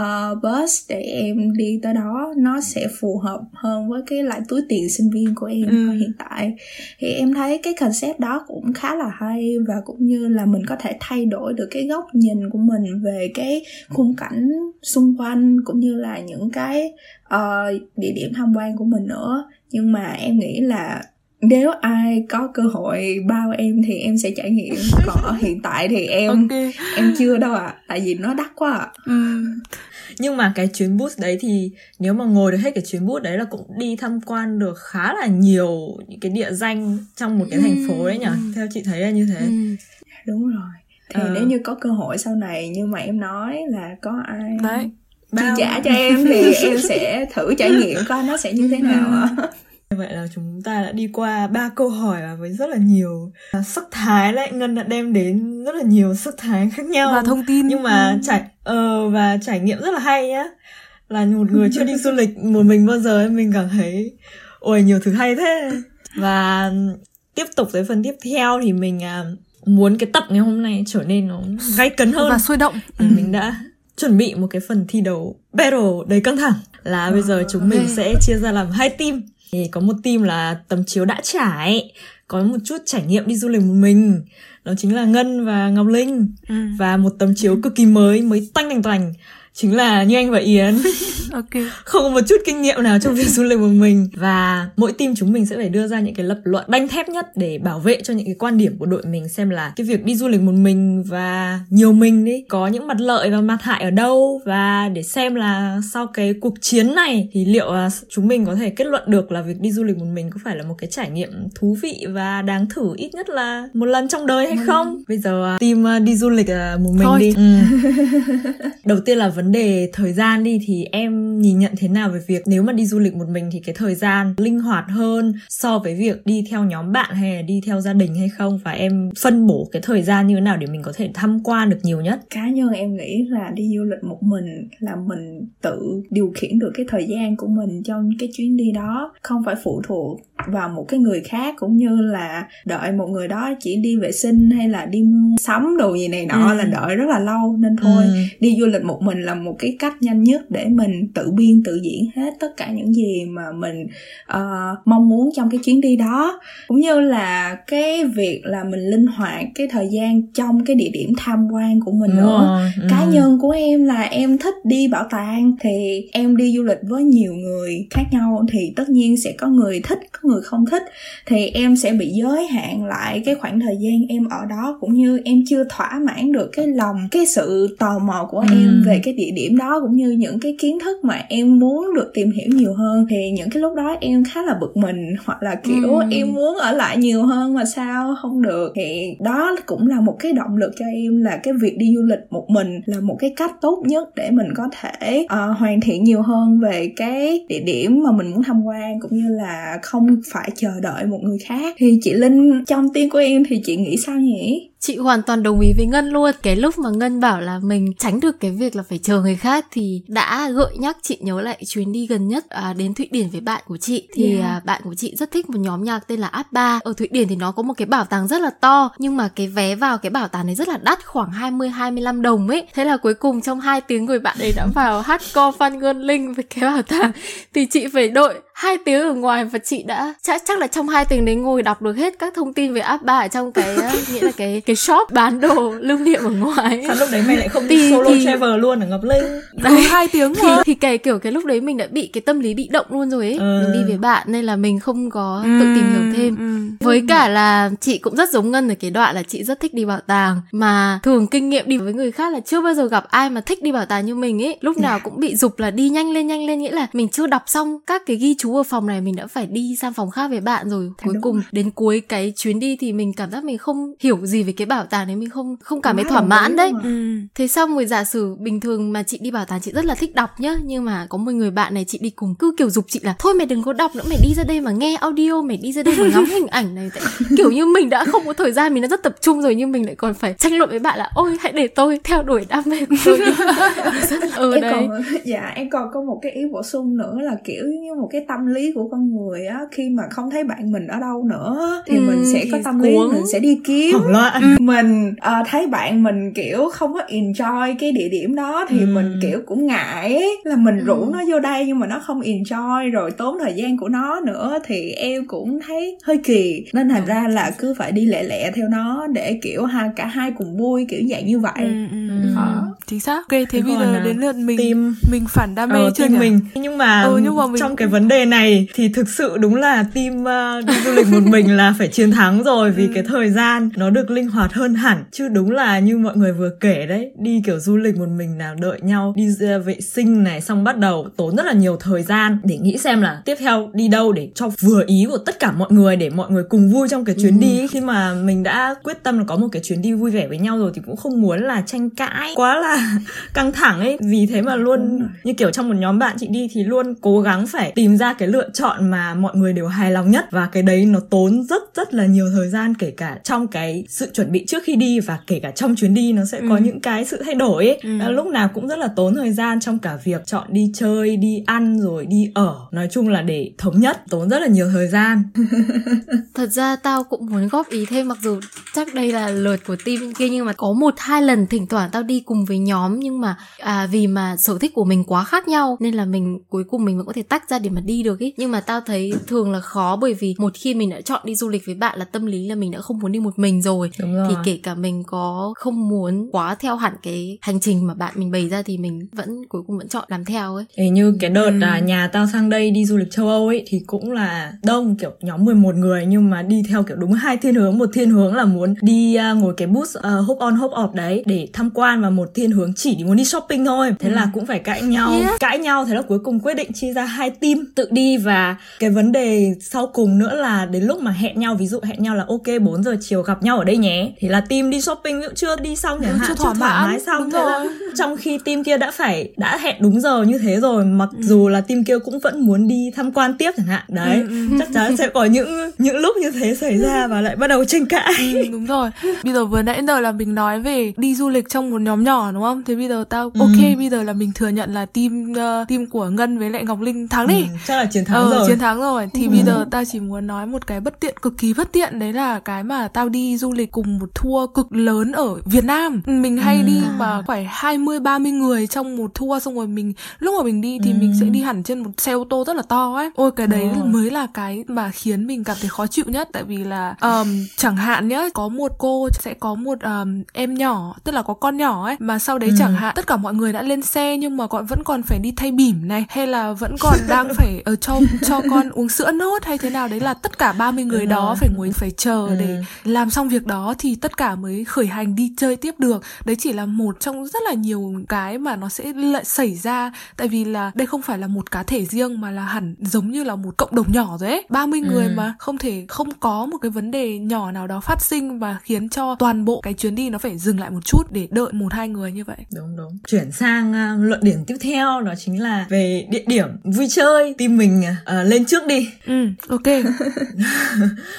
uh, bus để em đi tới đó nó sẽ phù hợp hơn với cái lại túi tiền sinh viên của em ừ. hiện tại thì em thấy cái concept đó cũng khá là hay và cũng như là mình có thể thay đổi được cái góc nhìn của mình về cái khung cảnh xung quanh cũng như là những cái uh, địa điểm tham quan của mình nữa nhưng mà em nghĩ là nếu ai có cơ hội bao em thì em sẽ trải nghiệm còn ở hiện tại thì em okay. em chưa đâu ạ à, tại vì nó đắt quá ạ à. ừ. nhưng mà cái chuyến bus đấy thì nếu mà ngồi được hết cái chuyến bus đấy là cũng đi tham quan được khá là nhiều những cái địa danh trong một cái thành phố đấy nhỉ ừ. theo chị thấy là như thế ừ. đúng rồi thì ờ. nếu như có cơ hội sau này như mà em nói là có ai đấy chi trả cho em thì em sẽ thử trải nghiệm coi nó sẽ như thế nào ạ à. Vậy là chúng ta đã đi qua ba câu hỏi với rất là nhiều sắc thái lại Ngân đã đem đến rất là nhiều sắc thái khác nhau. Và thông tin. Nhưng mà ừ. trải uh, và trải nghiệm rất là hay nhá. Là một người chưa đi du lịch một mình bao giờ mình cảm thấy ôi nhiều thứ hay thế. Và tiếp tục tới phần tiếp theo thì mình uh, muốn cái tập ngày hôm nay trở nên nó gay cấn hơn. Và sôi động. Ừ. mình đã chuẩn bị một cái phần thi đấu battle đầy căng thẳng. Là bây giờ chúng mình sẽ chia ra làm hai team thì có một team là tấm chiếu đã trải có một chút trải nghiệm đi du lịch một mình. Đó chính là ngân và ngọc linh. Ừ. và một tấm chiếu cực kỳ mới mới tanh thành toành chính là như anh và Yến. Ok. Không có một chút kinh nghiệm nào trong việc du lịch một mình. Và mỗi team chúng mình sẽ phải đưa ra những cái lập luận đanh thép nhất để bảo vệ cho những cái quan điểm của đội mình xem là cái việc đi du lịch một mình và nhiều mình đi có những mặt lợi và mặt hại ở đâu. Và để xem là sau cái cuộc chiến này thì liệu là chúng mình có thể kết luận được là việc đi du lịch một mình có phải là một cái trải nghiệm thú vị và đáng thử ít nhất là một lần trong đời hay không? bây giờ à, team à, đi du lịch à, một mình Thôi. đi. Ừ. đầu tiên là vấn vấn đề thời gian đi thì em nhìn nhận thế nào về việc nếu mà đi du lịch một mình thì cái thời gian linh hoạt hơn so với việc đi theo nhóm bạn hay là đi theo gia đình hay không và em phân bổ cái thời gian như thế nào để mình có thể tham quan được nhiều nhất cá nhân em nghĩ là đi du lịch một mình là mình tự điều khiển được cái thời gian của mình trong cái chuyến đi đó không phải phụ thuộc vào một cái người khác cũng như là đợi một người đó chỉ đi vệ sinh hay là đi sắm đồ gì này nọ ừ. là đợi rất là lâu nên thôi ừ. đi du lịch một mình là một cái cách nhanh nhất để mình tự biên tự diễn hết tất cả những gì mà mình uh, mong muốn trong cái chuyến đi đó cũng như là cái việc là mình linh hoạt cái thời gian trong cái địa điểm tham quan của mình nữa ừ. cá nhân của em là em thích đi bảo tàng thì em đi du lịch với nhiều người khác nhau thì tất nhiên sẽ có người thích có người không thích thì em sẽ bị giới hạn lại cái khoảng thời gian em ở đó cũng như em chưa thỏa mãn được cái lòng cái sự tò mò của ừ. em về cái địa điểm đó cũng như những cái kiến thức mà em muốn được tìm hiểu nhiều hơn thì những cái lúc đó em khá là bực mình hoặc là kiểu ừ. em muốn ở lại nhiều hơn mà sao không được. Thì đó cũng là một cái động lực cho em là cái việc đi du lịch một mình là một cái cách tốt nhất để mình có thể uh, hoàn thiện nhiều hơn về cái địa điểm mà mình muốn tham quan cũng như là không phải chờ đợi một người khác. Thì chị linh trong tiên của em thì chị nghĩ sao nhỉ chị hoàn toàn đồng ý với ngân luôn. Cái lúc mà ngân bảo là mình tránh được cái việc là phải chờ người khác thì đã gợi nhắc chị nhớ lại chuyến đi gần nhất à, đến thụy điển với bạn của chị. Thì yeah. à, bạn của chị rất thích một nhóm nhạc tên là áp ba. Ở thụy điển thì nó có một cái bảo tàng rất là to nhưng mà cái vé vào cái bảo tàng này rất là đắt khoảng 20 25 đồng ấy. Thế là cuối cùng trong hai tiếng người bạn ấy đã vào hát co Phan Gơn Linh với cái bảo tàng. Thì chị phải đợi hai tiếng ở ngoài và chị đã chắc chắc là trong hai tiếng đấy ngồi đọc được hết các thông tin về app ba ở trong cái nghĩa là cái cái shop bán đồ lưu niệm ở ngoài. Sao lúc đấy mày lại không đi solo thì, travel luôn ở ngọc linh? Đấy. hai tiếng thì, thì cái kiểu cái lúc đấy mình đã bị cái tâm lý bị động luôn rồi ấy. Ừ. mình đi với bạn nên là mình không có ừ. tự tìm hiểu thêm. ừ. với cả là chị cũng rất giống ngân ở cái đoạn là chị rất thích đi bảo tàng. Mà thường kinh nghiệm đi với người khác là chưa bao giờ gặp ai mà thích đi bảo tàng như mình ấy. Lúc nào cũng bị dục là đi nhanh lên nhanh lên. Nghĩa là mình chưa đọc xong các cái ghi chú ở phòng này mình đã phải đi sang phòng khác với bạn rồi. Cuối cùng đến cuối cái chuyến đi thì mình cảm giác mình không hiểu gì về cái cái bảo tàng đấy mình không không cảm thấy thỏa mãn đấy. ừ. thế xong rồi giả sử bình thường mà chị đi bảo tàng chị rất là thích đọc nhá nhưng mà có một người bạn này chị đi cùng cứ kiểu dục chị là thôi mày đừng có đọc nữa mày đi ra đây mà nghe audio mày đi ra đây mà ngắm hình ảnh này. Kiểu như mình đã không có thời gian mình đã rất tập trung rồi nhưng mình lại còn phải tranh luận với bạn là ôi hãy để tôi theo đuổi đam mê của tôi ừ, em đấy. còn dạ em còn có một cái ý bổ sung nữa là kiểu như một cái tâm lý của con người á khi mà không thấy bạn mình ở đâu nữa thì ừ, mình sẽ có tâm lý mình sẽ đi kiếm mình uh, thấy bạn mình kiểu không có enjoy cái địa điểm đó thì ừ. mình kiểu cũng ngại ấy, là mình rủ ừ. nó vô đây nhưng mà nó không enjoy rồi tốn thời gian của nó nữa thì em cũng thấy hơi kỳ nên thành ra là cứ phải đi lẹ lẹ theo nó để kiểu ha cả hai cùng vui kiểu dạng như vậy ừ, ừ, ừ. Ờ. chính xác ok thế bây giờ đến lượt mình team... mình phản đam mê ờ, chưa nhỉ? mình nhưng mà, ừ, nhưng mà mình... trong cái vấn đề này thì thực sự đúng là team uh, đi du lịch một mình là phải chiến thắng rồi vì ừ. cái thời gian nó được linh hoạt hơn hẳn chứ đúng là như mọi người vừa kể đấy đi kiểu du lịch một mình nào đợi nhau đi vệ sinh này xong bắt đầu tốn rất là nhiều thời gian để nghĩ xem là tiếp theo đi đâu để cho vừa ý của tất cả mọi người để mọi người cùng vui trong cái chuyến ừ. đi. Khi mà mình đã quyết tâm là có một cái chuyến đi vui vẻ với nhau rồi thì cũng không muốn là tranh cãi quá là căng thẳng ấy. Vì thế mà luôn như kiểu trong một nhóm bạn chị đi thì luôn cố gắng phải tìm ra cái lựa chọn mà mọi người đều hài lòng nhất. Và cái đấy nó tốn rất rất là nhiều thời gian kể cả trong cái sự chuẩn bị trước khi đi và kể cả trong chuyến đi nó sẽ ừ. có những cái sự thay đổi ấy. Ừ. lúc nào cũng rất là tốn thời gian trong cả việc chọn đi chơi đi ăn rồi đi ở. Nói chung là để thống nhất tốn rất là nhiều thời gian. Thật ra tao cũng muốn góp ý thêm mặc dù chắc đây là lượt của team bên kia nhưng mà có một hai lần thỉnh thoảng tao đi cùng với nhóm nhưng mà à, vì mà sở thích của mình quá khác nhau nên là mình cuối cùng mình vẫn có thể tách ra để mà đi được ý. Nhưng mà tao thấy thường là khó bởi vì một khi mình đã chọn đi du lịch với bạn là tâm lý là mình đã không muốn đi một mình rồi, rồi. thì kể cả mình có không muốn quá theo hẳn cái hành trình mà bạn mình bày ra thì mình vẫn cuối cùng vẫn chọn làm theo ấy Ê, như cái đợt ừ. là nhà tao sang đây đi du lịch châu Âu ấy thì cũng là đông kiểu nhóm 11 người nhưng mà đi theo kiểu đúng hai thiên hướng một thiên hướng là muốn đi uh, ngồi cái bus uh, hop on hop off đấy để tham quan và một thiên hướng chỉ đi muốn đi shopping thôi thế ừ. là cũng phải cãi nhau yeah. cãi nhau thế là cuối cùng quyết định chia ra hai team tự đi và cái vấn đề sau cùng nữa là đến lúc mà hẹn nhau ví dụ hẹn nhau là ok 4 giờ chiều gặp nhau ở đây nhé thì là team đi shopping cũng chưa đi xong chẳng hạn chưa thoải mái xong. thế là trong khi team kia đã phải đã hẹn đúng giờ như thế rồi mặc ừ. dù là team kia cũng vẫn muốn đi tham quan tiếp chẳng hạn. Đấy ừ, ừ. chắc chắn sẽ có những những lúc như thế xảy ra và lại bắt đầu tranh cãi. Ừ, đúng rồi. Bây giờ vừa nãy giờ là mình nói về đi du lịch trong một nhóm nhỏ đúng không? Thế bây giờ tao ừ. ok bây giờ là mình thừa nhận là team uh, team của ngân với lại ngọc linh thắng đi. Ừ, chắc là chiến thắng ờ, rồi. chiến thắng rồi. Thì ừ. bây giờ tao chỉ muốn nói một cái bất tiện cực kỳ bất tiện đấy là cái mà tao đi du lịch cùng một tour cực lớn ở Việt Nam mình hay ừ. đi mà phải 20 30 người trong một tour xong rồi mình lúc mà mình đi thì ừ. mình sẽ đi hẳn trên một xe ô tô rất là to ấy ôi cái đấy oh. mới là cái mà khiến mình cảm thấy khó chịu nhất tại vì là um, chẳng hạn nhá có một cô sẽ có một um, em nhỏ tức là có con nhỏ ấy mà sau đấy ừ. chẳng hạn tất cả mọi người đã lên xe nhưng mà còn vẫn còn phải đi thay bỉm này hay là vẫn còn đang phải ở uh, cho cho con uống sữa nốt hay thế nào đấy là tất cả 30 người Đúng đó rồi. phải ngồi phải chờ ừ. để làm xong việc đó thì tất cả mới khởi hành đi chơi tiếp được. Đấy chỉ là một trong rất là nhiều cái mà nó sẽ lại xảy ra. Tại vì là đây không phải là một cá thể riêng mà là hẳn giống như là một cộng đồng nhỏ rồi ấy. 30 ừ. người mà không thể không có một cái vấn đề nhỏ nào đó phát sinh và khiến cho toàn bộ cái chuyến đi nó phải dừng lại một chút để đợi một hai người như vậy. Đúng đúng. Chuyển sang uh, luận điểm tiếp theo đó chính là về địa điểm vui chơi. Team mình uh, lên trước đi. Ừ ok.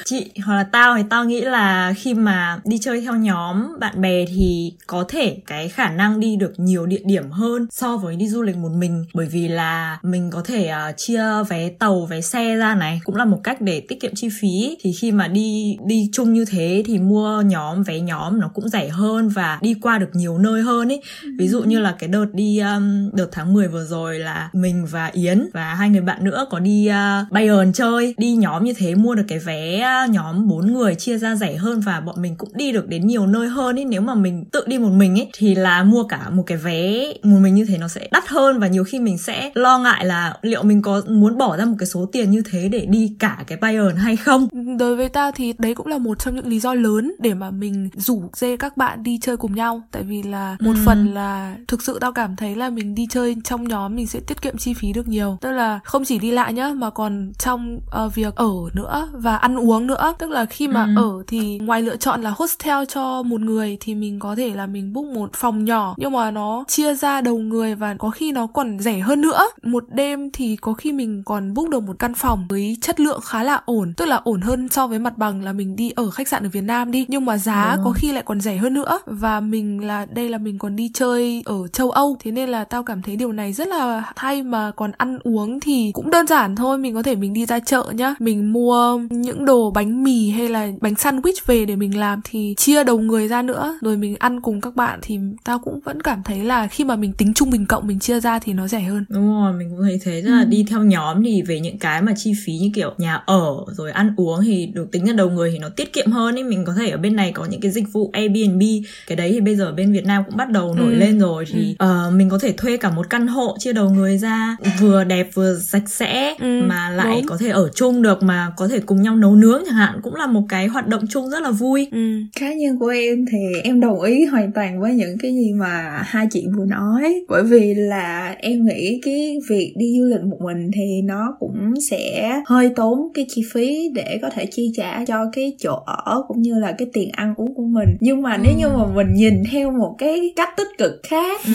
Chị hoặc là tao thì tao nghĩ là khi mà đi chơi theo nhóm bạn bè thì có thể cái khả năng đi được nhiều địa điểm hơn so với đi du lịch một mình. Bởi vì là mình có thể uh, chia vé tàu vé xe ra này cũng là một cách để tiết kiệm chi phí. Thì khi mà đi đi chung như thế thì mua nhóm vé nhóm nó cũng rẻ hơn và đi qua được nhiều nơi hơn ấy ví dụ như là cái đợt đi um, đợt tháng 10 vừa rồi là mình và Yến và hai người bạn nữa có đi uh, Bayern chơi. Đi nhóm như thế mua được cái vé uh, nhóm bốn người chia ra rẻ hơn và bọn mình cũng đi được đến nhiều nơi hơn ấy nếu mà mình tự đi một mình ấy thì là mua cả một cái vé một mình như thế nó sẽ đắt hơn. Và nhiều khi mình sẽ lo ngại là liệu mình có muốn bỏ ra một cái số tiền như thế để đi cả cái Bayern hay không? Đối với tao thì đấy cũng là một trong những lý do lớn để mà mình rủ dê các bạn đi chơi cùng nhau. Tại vì là một ừ. phần là thực sự tao cảm thấy là mình đi chơi trong nhóm mình sẽ tiết kiệm chi phí được nhiều. Tức là không chỉ đi lại nhá mà còn trong uh, việc ở nữa và ăn uống nữa. Tức là khi mà ừ. ở thì ngoài lựa chọn là hostel cho một người thì mình có thể là mình book một phòng nhỏ. Nhưng mà nó chia ra đầu người và có khi nó còn rẻ hơn nữa. Một đêm thì có khi mình còn book được một căn phòng với chất lượng khá là ổn. Tức là ổn hơn so với mặt bằng là mình đi ở khách sạn ở Việt Nam đi. Nhưng mà giá có khi lại còn rẻ hơn nữa. Và mình là đây là mình còn đi chơi ở châu Âu. Thế nên là tao cảm thấy điều này rất là hay mà còn ăn uống thì cũng đơn giản thôi. Mình có thể mình đi ra chợ nhá. Mình mua những đồ bánh mì hay là bánh sandwich về để mình làm thì chia đầu người ra nữa rồi mình ăn cùng các bạn thì tao cũng vẫn cảm thấy là khi mà mình tính trung bình cộng mình chia ra thì nó rẻ hơn đúng rồi mình cũng thấy thế là ừ. đi theo nhóm thì về những cái mà chi phí như kiểu nhà ở rồi ăn uống thì được tính ra đầu người thì nó tiết kiệm hơn ấy mình có thể ở bên này có những cái dịch vụ Airbnb cái đấy thì bây giờ bên Việt Nam cũng bắt đầu nổi ừ. lên rồi thì ừ. uh, mình có thể thuê cả một căn hộ chia đầu người ra vừa đẹp vừa sạch sẽ ừ. mà lại đúng. có thể ở chung được mà có thể cùng nhau nấu nướng chẳng hạn cũng là một cái hoạt động chung rất là vui ừ. Cá nhân của em thì em đồng ý hoàn toàn với những cái gì mà hai chị vừa nói bởi vì là em nghĩ cái việc đi du lịch một mình thì nó cũng sẽ hơi tốn cái chi phí để có thể chi trả cho cái chỗ ở cũng như là cái tiền ăn uống của mình nhưng mà ừ. nếu như mà mình nhìn theo một cái cách tích cực khác ừ.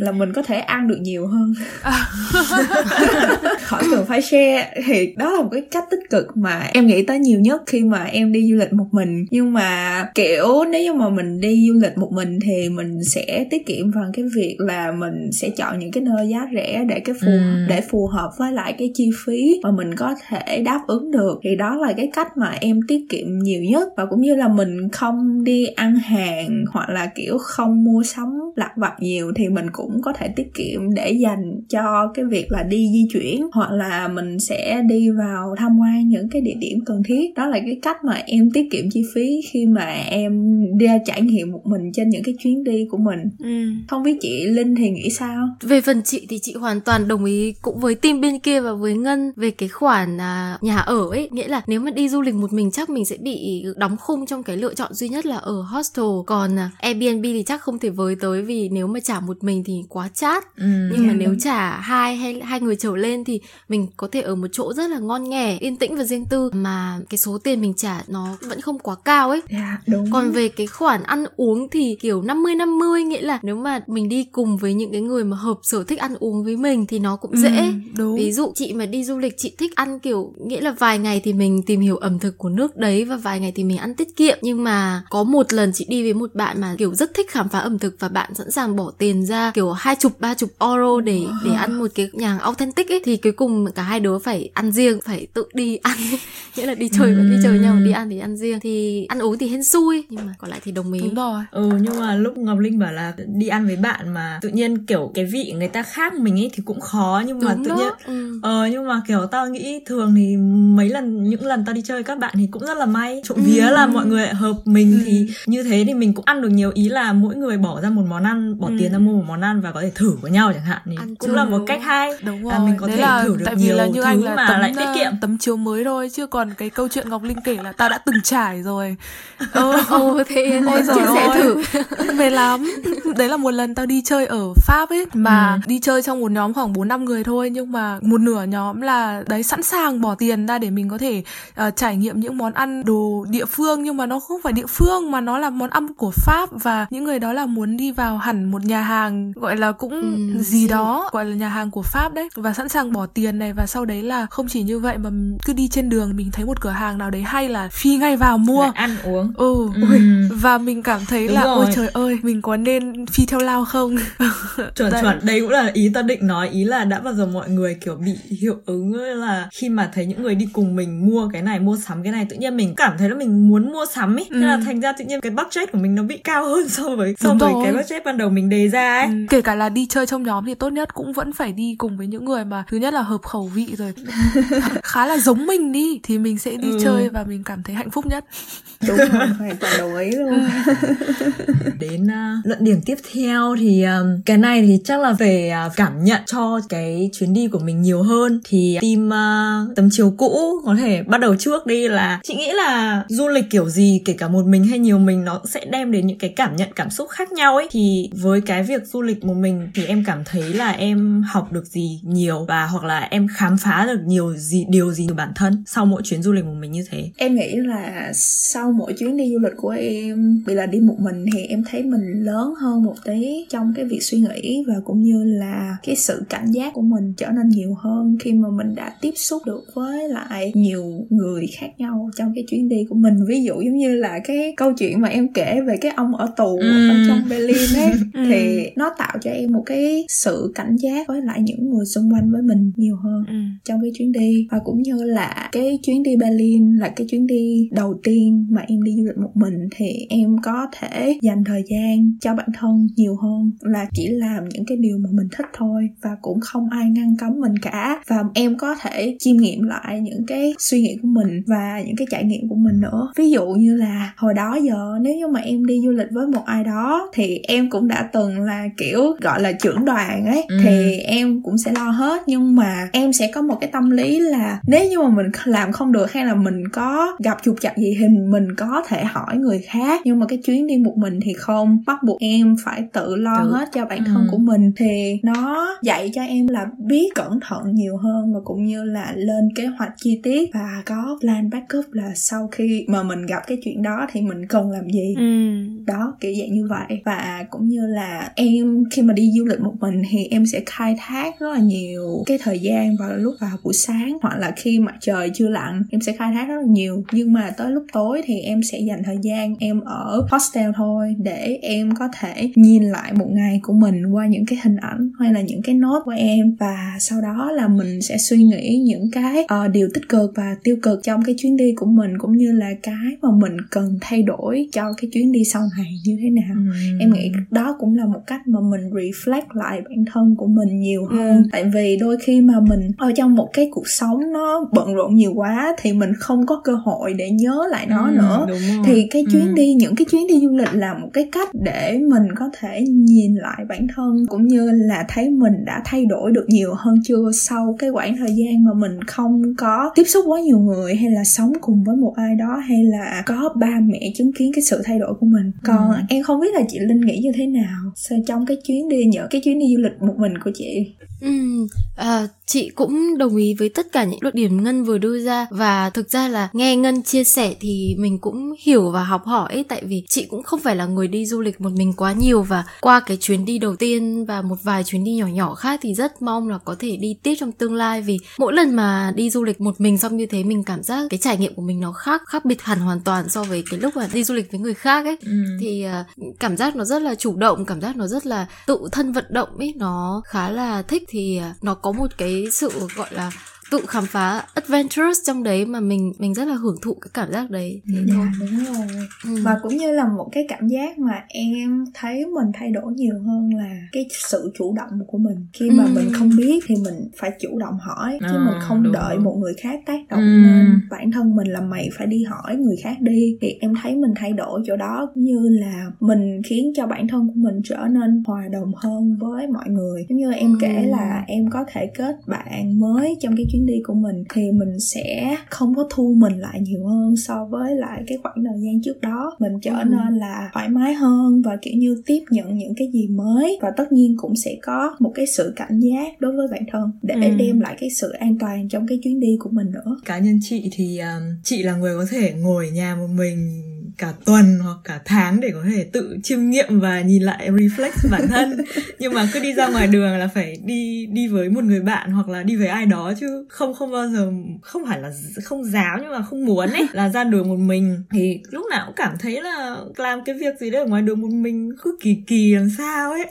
là mình có thể ăn được nhiều hơn à. khỏi cần phải share thì đó là một cái cách tích cực mà em nghĩ tới nhiều nhất khi mà em đi du lịch một mình nhưng mà kiểu nếu như mà mình đi du lịch một mình thì mình sẽ tiết kiệm bằng cái việc là mình sẽ chọn những cái nơi giá rẻ để cái phù ừ. để phù hợp với lại cái chi phí mà mình có thể đáp ứng được. Thì đó là cái cách mà em tiết kiệm nhiều nhất. Và cũng như là mình không đi ăn hàng hoặc là kiểu không mua sắm lặt vặt nhiều thì mình cũng có thể tiết kiệm để dành cho cái việc là đi di chuyển hoặc là mình sẽ đi vào tham quan những cái địa điểm cần thiết. Đó là cái cách mà em tiết kiệm chi phí khi mà em đi trải nghiệm một mình trên những cái chuyến đi của mình. Ừ. không biết chị linh thì nghĩ sao? Về phần chị thì chị hoàn toàn đồng ý cũng với team bên kia và với ngân về cái khoản à, nhà ở ấy. Nghĩa là nếu mà đi du lịch một mình chắc mình sẽ bị đóng khung trong cái lựa chọn duy nhất là ở hostel. Còn à, Airbnb thì chắc không thể với tới vì nếu mà trả một mình thì quá chát. Ừ, nhưng mà nếu trả hai hay hai người trở lên thì mình có thể ở một chỗ rất là ngon nghẻ yên tĩnh và riêng tư. Mà cái số tiền mình trả nó vẫn không quá cao ấy. Yeah, dạ, đúng. còn về cái khoản ăn uống thì kiểu 50 50 nghĩa là nếu mà mình đi cùng với những cái người mà hợp sở thích ăn uống với mình thì nó cũng ừ, dễ. đúng. ví dụ chị mà đi du lịch chị thích ăn kiểu nghĩa là vài ngày thì mình tìm hiểu ẩm thực của nước đấy và vài ngày thì mình ăn tiết kiệm. Nhưng mà có một lần chị đi với một bạn mà kiểu rất thích khám phá ẩm thực và bạn sẵn sàng bỏ tiền ra kiểu hai chục ba chục euro để để ăn một cái nhà hàng authentic ấy thì cuối cùng cả hai đứa phải ăn riêng phải tự đi ăn. Nghĩa là đi chơi vẫn đi chơi nhau đi ăn thì ăn riêng. Thì ăn uống thì hên xui nhưng mà còn lại thì đồng ý đúng rồi ừ nhưng mà lúc ngọc linh bảo là đi ăn với bạn mà tự nhiên kiểu cái vị người ta khác mình ấy thì cũng khó nhưng mà đúng tự đó. nhiên ừ. ờ nhưng mà kiểu tao nghĩ thường thì mấy lần những lần tao đi chơi các bạn thì cũng rất là may trộm ừ. vía là mọi người hợp mình ừ. thì như thế thì mình cũng ăn được nhiều ý là mỗi người bỏ ra một món ăn bỏ ừ. tiền ra mua một món ăn và có thể thử với nhau chẳng hạn thì ăn cũng là một cách hay đúng rồi. À, mình có Đấy thể là, thử được tại nhiều vì là như thứ anh là mà tấm, lại tiết kiệm tấm chiếu mới thôi chứ còn cái câu chuyện ngọc linh kể là tao đã từng trải rồi ừ, ừ thế Ôi chia sẻ thử. Về lắm. Đấy là một lần tao đi chơi ở pháp ấy mà ừ. đi chơi trong một nhóm khoảng bốn năm người thôi nhưng mà một nửa nhóm là đấy sẵn sàng bỏ tiền ra để mình có thể uh, trải nghiệm những món ăn đồ địa phương. Nhưng mà nó không phải địa phương mà nó là món ăn của pháp và những người đó là muốn đi vào hẳn một nhà hàng gọi là cũng ừ, gì đó gọi là nhà hàng của pháp đấy. Và sẵn sàng bỏ tiền này và sau đấy là không chỉ như vậy mà cứ đi trên đường mình thấy một cửa hàng nào đấy hay là phi ngay vào mua. Lại ăn uống ừ, ừ. và mình cảm thấy Đúng là rồi. ôi trời ơi mình có nên phi theo lao không chuẩn đây. chuẩn đây cũng là ý ta định nói ý là đã bao giờ mọi người kiểu bị hiệu ứng là khi mà thấy những người đi cùng mình mua cái này mua sắm cái này tự nhiên mình cảm thấy là mình muốn mua sắm ấy ừ. nên là thành ra tự nhiên cái budget của mình nó bị cao hơn so với so với cái budget ban đầu mình đề ra ấy ừ. kể cả là đi chơi trong nhóm thì tốt nhất cũng vẫn phải đi cùng với những người mà thứ nhất là hợp khẩu vị rồi khá là giống mình đi thì mình sẽ đi ừ. chơi và mình cảm thấy hạnh phúc nhất đúng rồi hoàn toàn đồng ý luôn. Đến uh, luận điểm tiếp theo thì um, cái này thì chắc là về uh, cảm nhận cho cái chuyến đi của mình nhiều hơn. Thì team uh, tấm chiếu cũ có thể bắt đầu trước đi là chị nghĩ là du lịch kiểu gì kể cả một mình hay nhiều mình nó sẽ đem đến những cái cảm nhận cảm xúc khác nhau ấy. Thì với cái việc du lịch một mình thì em cảm thấy là em học được gì nhiều và hoặc là em khám phá được nhiều gì điều gì từ bản thân sau mỗi chuyến du lịch một mình như thế? Em nghĩ là sau mỗi chuyến đi du lịch của em vì là đi một mình thì em thấy mình lớn hơn một tí trong cái việc suy nghĩ và cũng như là cái sự cảnh giác của mình trở nên nhiều hơn khi mà mình đã tiếp xúc được với lại nhiều người khác nhau trong cái chuyến đi của mình ví dụ giống như là cái câu chuyện mà em kể về cái ông ở tù ừ. ở trong Berlin ấy ừ. thì nó tạo cho em một cái sự cảnh giác với lại những người xung quanh với mình nhiều hơn ừ. trong cái chuyến đi và cũng như là cái chuyến đi Berlin là cái chuyến đi đầu tiên mà em đi du lịch một mình thì em có thể dành thời gian cho bản thân nhiều hơn là chỉ làm những cái điều mà mình thích thôi và cũng không ai ngăn cấm mình cả. Và em có thể chiêm nghiệm lại những cái suy nghĩ của mình và những cái trải nghiệm của mình nữa. Ví dụ như là hồi đó giờ nếu như mà em đi du lịch với một ai đó thì em cũng đã từng là kiểu gọi là trưởng đoàn ấy ừ. thì em cũng sẽ lo hết. Nhưng mà em sẽ có một cái tâm lý là nếu như mà mình làm không được hay là mình có gặp trục chặt gì thì mình có thể hỏi người khác nhưng mà cái chuyến đi một mình thì không. Bắt buộc em phải tự lo tự. hết cho bản thân ừ. của mình. Thì nó dạy cho em là biết cẩn thận nhiều hơn và cũng như là lên kế hoạch chi tiết. Và có plan backup là sau khi mà mình gặp cái chuyện đó thì mình cần làm gì. Ừ. đó kiểu dạng như vậy. Và cũng như là em khi mà đi du lịch một mình thì em sẽ khai thác rất là nhiều cái thời gian vào lúc vào buổi sáng. Hoặc là khi mặt trời chưa lặn em sẽ khai thác rất là nhiều. Nhưng mà tới lúc tối thì em sẽ dành thời gian em ở hostel thôi để em có thể nhìn lại một ngày của mình qua những cái hình ảnh hay là những cái nốt của em và sau đó là mình sẽ suy nghĩ những cái uh, điều tích cực và tiêu cực trong cái chuyến đi của mình cũng như là cái mà mình cần thay đổi cho cái chuyến đi sau này như thế nào ừ. em nghĩ đó cũng là một cách mà mình reflect lại bản thân của mình nhiều hơn ừ. tại vì đôi khi mà mình ở trong một cái cuộc sống nó bận rộn nhiều quá thì mình không có cơ hội để nhớ lại nó ừ, nữa thì cái chuyến ừ. đi những cái chuyến đi du lịch là một cái cách để mình có thể nhìn lại bản thân cũng như là thấy mình đã thay đổi được nhiều hơn chưa sau cái quãng thời gian mà mình không có tiếp xúc quá nhiều người hay là sống cùng với một ai đó hay là có ba mẹ chứng kiến cái sự thay đổi của mình còn ừ. em không biết là chị linh nghĩ như thế nào trong cái chuyến đi nhỡ cái chuyến đi du lịch một mình của chị Ừ, à, chị cũng đồng ý với tất cả những luận điểm Ngân vừa đưa ra và thực ra là nghe Ngân chia sẻ thì mình cũng hiểu và học hỏi ấy, tại vì chị cũng không phải là người đi du lịch một mình quá nhiều và qua cái chuyến đi đầu tiên và một vài chuyến đi nhỏ nhỏ khác thì rất mong là có thể đi tiếp trong tương lai vì mỗi lần mà đi du lịch một mình xong như thế mình cảm giác cái trải nghiệm của mình nó khác khác biệt hẳn hoàn toàn so với cái lúc mà đi du lịch với người khác ấy ừ. thì uh, cảm giác nó rất là chủ động cảm giác nó rất là tự thân vận động ấy nó khá là thích thì à, nó có một cái sự gọi là tự khám phá adventurous trong đấy mà mình mình rất là hưởng thụ cái cảm giác đấy thế dạ, thôi đúng rồi ừ. và cũng như là một cái cảm giác mà em thấy mình thay đổi nhiều hơn là cái sự chủ động của mình khi mà ừ. mình không biết thì mình phải chủ động hỏi chứ à, mình không đợi rồi. một người khác tác động ừ. nên bản thân mình là mày phải đi hỏi người khác đi thì em thấy mình thay đổi chỗ đó cũng như là mình khiến cho bản thân của mình trở nên hòa đồng hơn với mọi người giống như em ừ. kể là em có thể kết bạn mới trong cái chuyến đi của mình thì mình sẽ không có thu mình lại nhiều hơn so với lại cái khoảng thời gian trước đó mình trở ừ. nên là thoải mái hơn và kiểu như tiếp nhận những cái gì mới và tất nhiên cũng sẽ có một cái sự cảnh giác đối với bản thân để ừ. đem lại cái sự an toàn trong cái chuyến đi của mình nữa cá nhân chị thì um, chị là người có thể ngồi nhà một mình cả tuần hoặc cả tháng để có thể tự chiêm nghiệm và nhìn lại reflex bản thân. Nhưng mà cứ đi ra ngoài đường là phải đi đi với một người bạn hoặc là đi với ai đó chứ không không bao giờ không phải là không dám nhưng mà không muốn ấy là ra đường một mình. Thì lúc nào cũng cảm thấy là làm cái việc gì đấy ở ngoài đường một mình cứ kỳ kỳ làm sao ấy.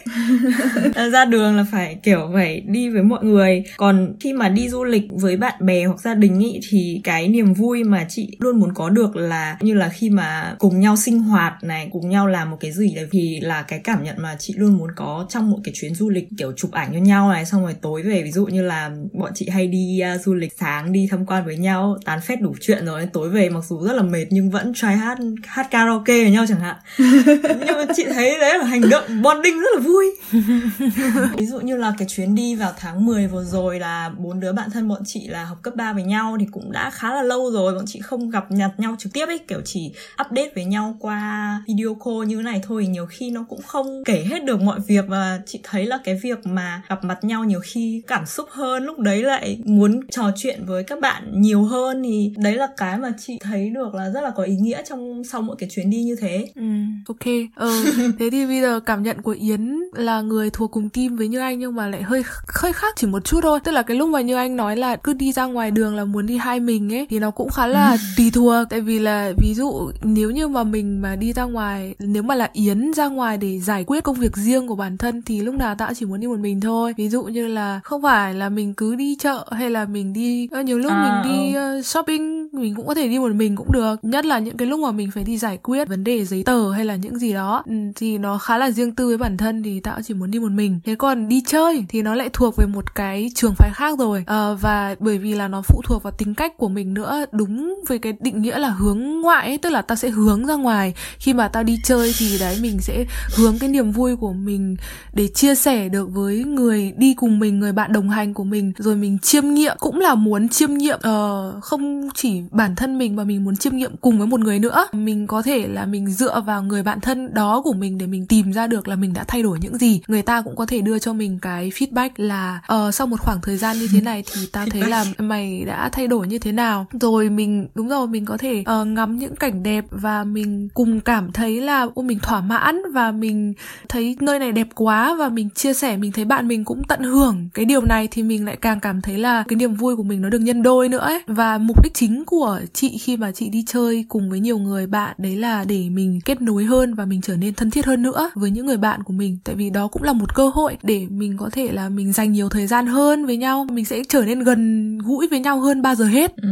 Ra đường là phải kiểu phải đi với mọi người. Còn khi mà đi du lịch với bạn bè hoặc gia đình ý thì cái niềm vui mà chị luôn muốn có được là như là khi mà là cùng nhau sinh hoạt này cùng nhau làm một cái gì đấy thì là cái cảm nhận mà chị luôn muốn có trong một cái chuyến du lịch kiểu chụp ảnh với nhau này xong rồi tối về ví dụ như là bọn chị hay đi uh, du lịch sáng đi tham quan với nhau tán phét đủ chuyện rồi tối về mặc dù rất là mệt nhưng vẫn try hát hát karaoke với nhau chẳng hạn. Nhưng mà chị thấy đấy là hành động bonding rất là vui. Ví dụ như là cái chuyến đi vào tháng 10 vừa rồi là bốn đứa bạn thân bọn chị là học cấp 3 với nhau thì cũng đã khá là lâu rồi bọn chị không gặp nhặt nhau trực tiếp ấy kiểu chỉ update với nhau qua video call như thế này thôi nhiều khi nó cũng không kể hết được mọi việc. Và chị thấy là cái việc mà gặp mặt nhau nhiều khi cảm xúc hơn lúc đấy lại muốn trò chuyện với các bạn nhiều hơn thì đấy là cái mà chị thấy được là rất là có ý nghĩa trong sau mỗi cái chuyến đi như thế. Ừ. Ok ừ thế thì bây giờ cảm nhận của yến là người thuộc cùng team với như anh nhưng mà lại hơi hơi khác chỉ một chút thôi. Tức là cái lúc mà như anh nói là cứ đi ra ngoài đường là muốn đi hai mình ấy thì nó cũng khá là tùy thuộc. Tại vì là ví dụ nếu như mà mình mà đi ra ngoài nếu mà là yến ra ngoài để giải quyết công việc riêng của bản thân thì lúc nào ta chỉ muốn đi một mình thôi. Ví dụ như là không phải là mình cứ đi chợ hay là mình đi nhiều lúc à, mình đi ừ. shopping mình cũng có thể đi một mình cũng được. Nhất là những cái lúc mà mình phải đi giải quyết vấn đề giấy tờ hay là những gì đó ừ, thì nó khá là riêng tư với bản thân thì tao chỉ muốn đi một mình. Thế còn đi chơi thì nó lại thuộc về một cái trường phái khác rồi. À, và bởi vì là nó phụ thuộc vào tính cách của mình nữa đúng với cái định nghĩa là hướng ngoại ấy, tức là tao sẽ hướng ra ngoài. Khi mà tao đi chơi thì đấy mình sẽ hướng cái niềm vui của mình để chia sẻ được với người đi cùng mình người bạn đồng hành của mình. Rồi mình chiêm nghiệm cũng là muốn chiêm nghiệm uh, không chỉ bản thân mình mà mình muốn chiêm nghiệm cùng với một người nữa. Mình có thể là mình dựa vào người bạn thân đó của mình để mình tìm ra được là mình đã thay đổi những gì. Người ta cũng có thể đưa cho mình cái feedback là uh, sau một khoảng thời gian như thế này thì ta thấy là mày đã thay đổi như thế nào? Rồi mình đúng rồi mình có thể uh, ngắm những cảnh đẹp và mình cùng cảm thấy là ô mình thỏa mãn và mình thấy nơi này đẹp quá và mình chia sẻ mình thấy bạn mình cũng tận hưởng cái điều này thì mình lại càng cảm thấy là cái niềm vui của mình nó được nhân đôi nữa ấy. Và mục đích chính của chị khi mà chị đi chơi cùng với nhiều người bạn đấy là để mình kết nối hơn và mình trở nên thân thiết hơn nữa với những người bạn của mình. Tại vì đó cũng là một cơ hội để mình có thể là mình dành nhiều thời gian hơn với nhau mình sẽ trở nên gần gũi với nhau hơn bao giờ hết. Ừ.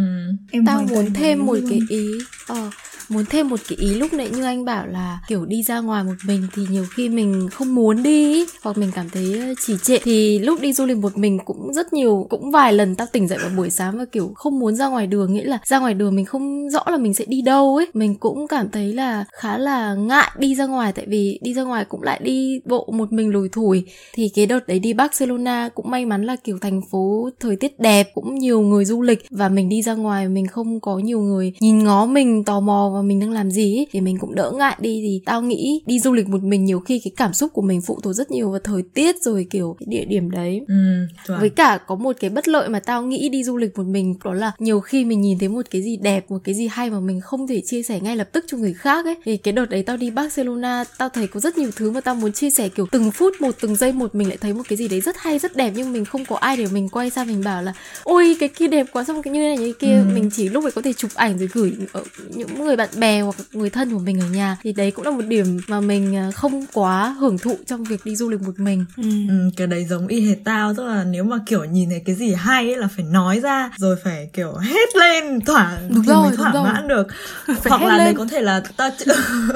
em tao muốn thêm một cái ý ờ muốn thêm một cái ý lúc nãy như anh bảo là, kiểu, đi ra ngoài một mình thì nhiều khi mình không muốn đi hoặc mình cảm thấy chỉ trệ. Thì lúc đi du lịch một mình cũng rất nhiều, cũng vài lần tao tỉnh dậy vào buổi sáng và, kiểu, không muốn ra ngoài đường, nghĩa là ra ngoài đường mình không rõ là mình sẽ đi đâu ấy mình cũng cảm thấy là khá là ngại đi ra ngoài, tại vì đi ra ngoài cũng lại đi bộ một mình lùi thủi. Thì cái đợt đấy đi Barcelona cũng may mắn là, kiểu, thành phố thời tiết đẹp, cũng nhiều người du lịch. Và mình đi ra ngoài mình không có nhiều người nhìn ngó mình, tò mò và mình đang làm gì ấy, thì mình cũng đỡ ngại đi. Thì tao nghĩ đi du lịch một mình nhiều khi cái cảm xúc của mình phụ thuộc rất nhiều vào thời tiết rồi kiểu cái địa điểm đấy. Ừ, với cả có một cái bất lợi mà tao nghĩ đi du lịch một mình đó là nhiều khi mình nhìn thấy một cái gì đẹp một cái gì hay mà mình không thể chia sẻ ngay lập tức cho người khác ấy. Thì cái đợt đấy tao đi Barcelona tao thấy có rất nhiều thứ mà tao muốn chia sẻ kiểu từng phút một từng giây một mình lại thấy một cái gì đấy rất hay rất đẹp nhưng mình không có ai để mình quay sang mình bảo là ôi cái kia đẹp quá xong cái như này như kia. Ừ. mình chỉ lúc ấy có thể chụp ảnh rồi gửi ở những người bạn bè hoặc người thân của mình ở nhà thì đấy cũng là một điểm mà mình à, không quá hưởng thụ trong việc đi du lịch một mình ừ. Ừ, cái đấy giống y hệt tao tức là nếu mà kiểu nhìn thấy cái gì hay ấy là phải nói ra rồi phải kiểu hết lên thỏa đúng thì rồi, mới thỏa mãn được phải hoặc là lên. đấy có thể là tao chưa,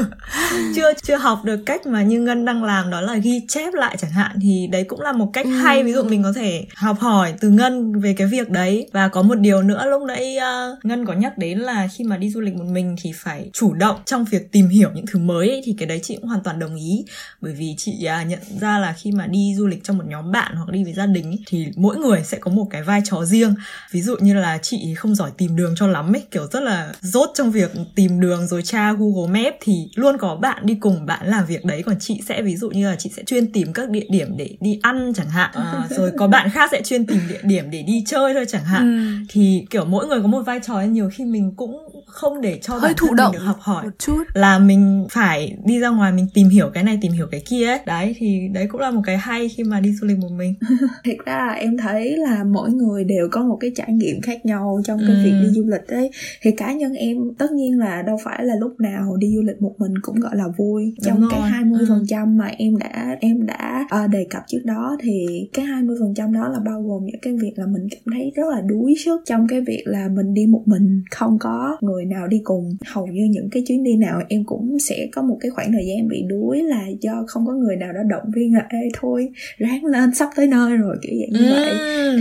chưa chưa học được cách mà như ngân đang làm đó là ghi chép lại chẳng hạn thì đấy cũng là một cách ừ. hay ví dụ mình có thể học hỏi từ ngân về cái việc đấy và có một điều nữa lúc nãy uh, ngân có nhắc đến là khi mà đi du lịch một mình thì phải chủ động trong việc tìm hiểu những thứ mới ấy, thì cái đấy chị cũng hoàn toàn đồng ý. Bởi vì chị à, nhận ra là khi mà đi du lịch trong một nhóm bạn hoặc đi với gia đình ấy, thì mỗi người sẽ có một cái vai trò riêng. Ví dụ như là chị không giỏi tìm đường cho lắm ấy kiểu rất là dốt trong việc tìm đường rồi tra Google Maps thì luôn có bạn đi cùng bạn làm việc đấy. Còn chị sẽ ví dụ như là chị sẽ chuyên tìm các địa điểm để đi ăn chẳng hạn à, rồi có bạn khác sẽ chuyên tìm địa điểm để đi chơi thôi chẳng hạn. Ừ. thì kiểu mỗi người có một vai trò nhiều khi mình cũng không để cho hơi thụ động học hỏi một chút. là mình phải đi ra ngoài mình tìm hiểu cái này tìm hiểu cái kia ấy. Đấy thì đấy cũng là một cái hay khi mà đi du lịch một mình. Thực ra là em thấy là mỗi người đều có một cái trải nghiệm khác nhau trong cái ừ. việc đi du lịch ấy. Thì cá nhân em tất nhiên là đâu phải là lúc nào đi du lịch một mình cũng gọi là vui. Trong Đúng cái hai mươi phần trăm mà em đã em đã uh, đề cập trước đó thì cái hai mươi phần trăm đó là bao gồm những cái việc là mình cảm thấy rất là đuối sức trong cái việc là mình đi một mình không có người nào đi cùng. Hầu như những cái chuyến đi nào em cũng sẽ có một cái khoảng thời gian bị đuối là do không có người nào đó động viên là ê thôi ráng lên sắp tới nơi rồi kiểu dạng như ừ. vậy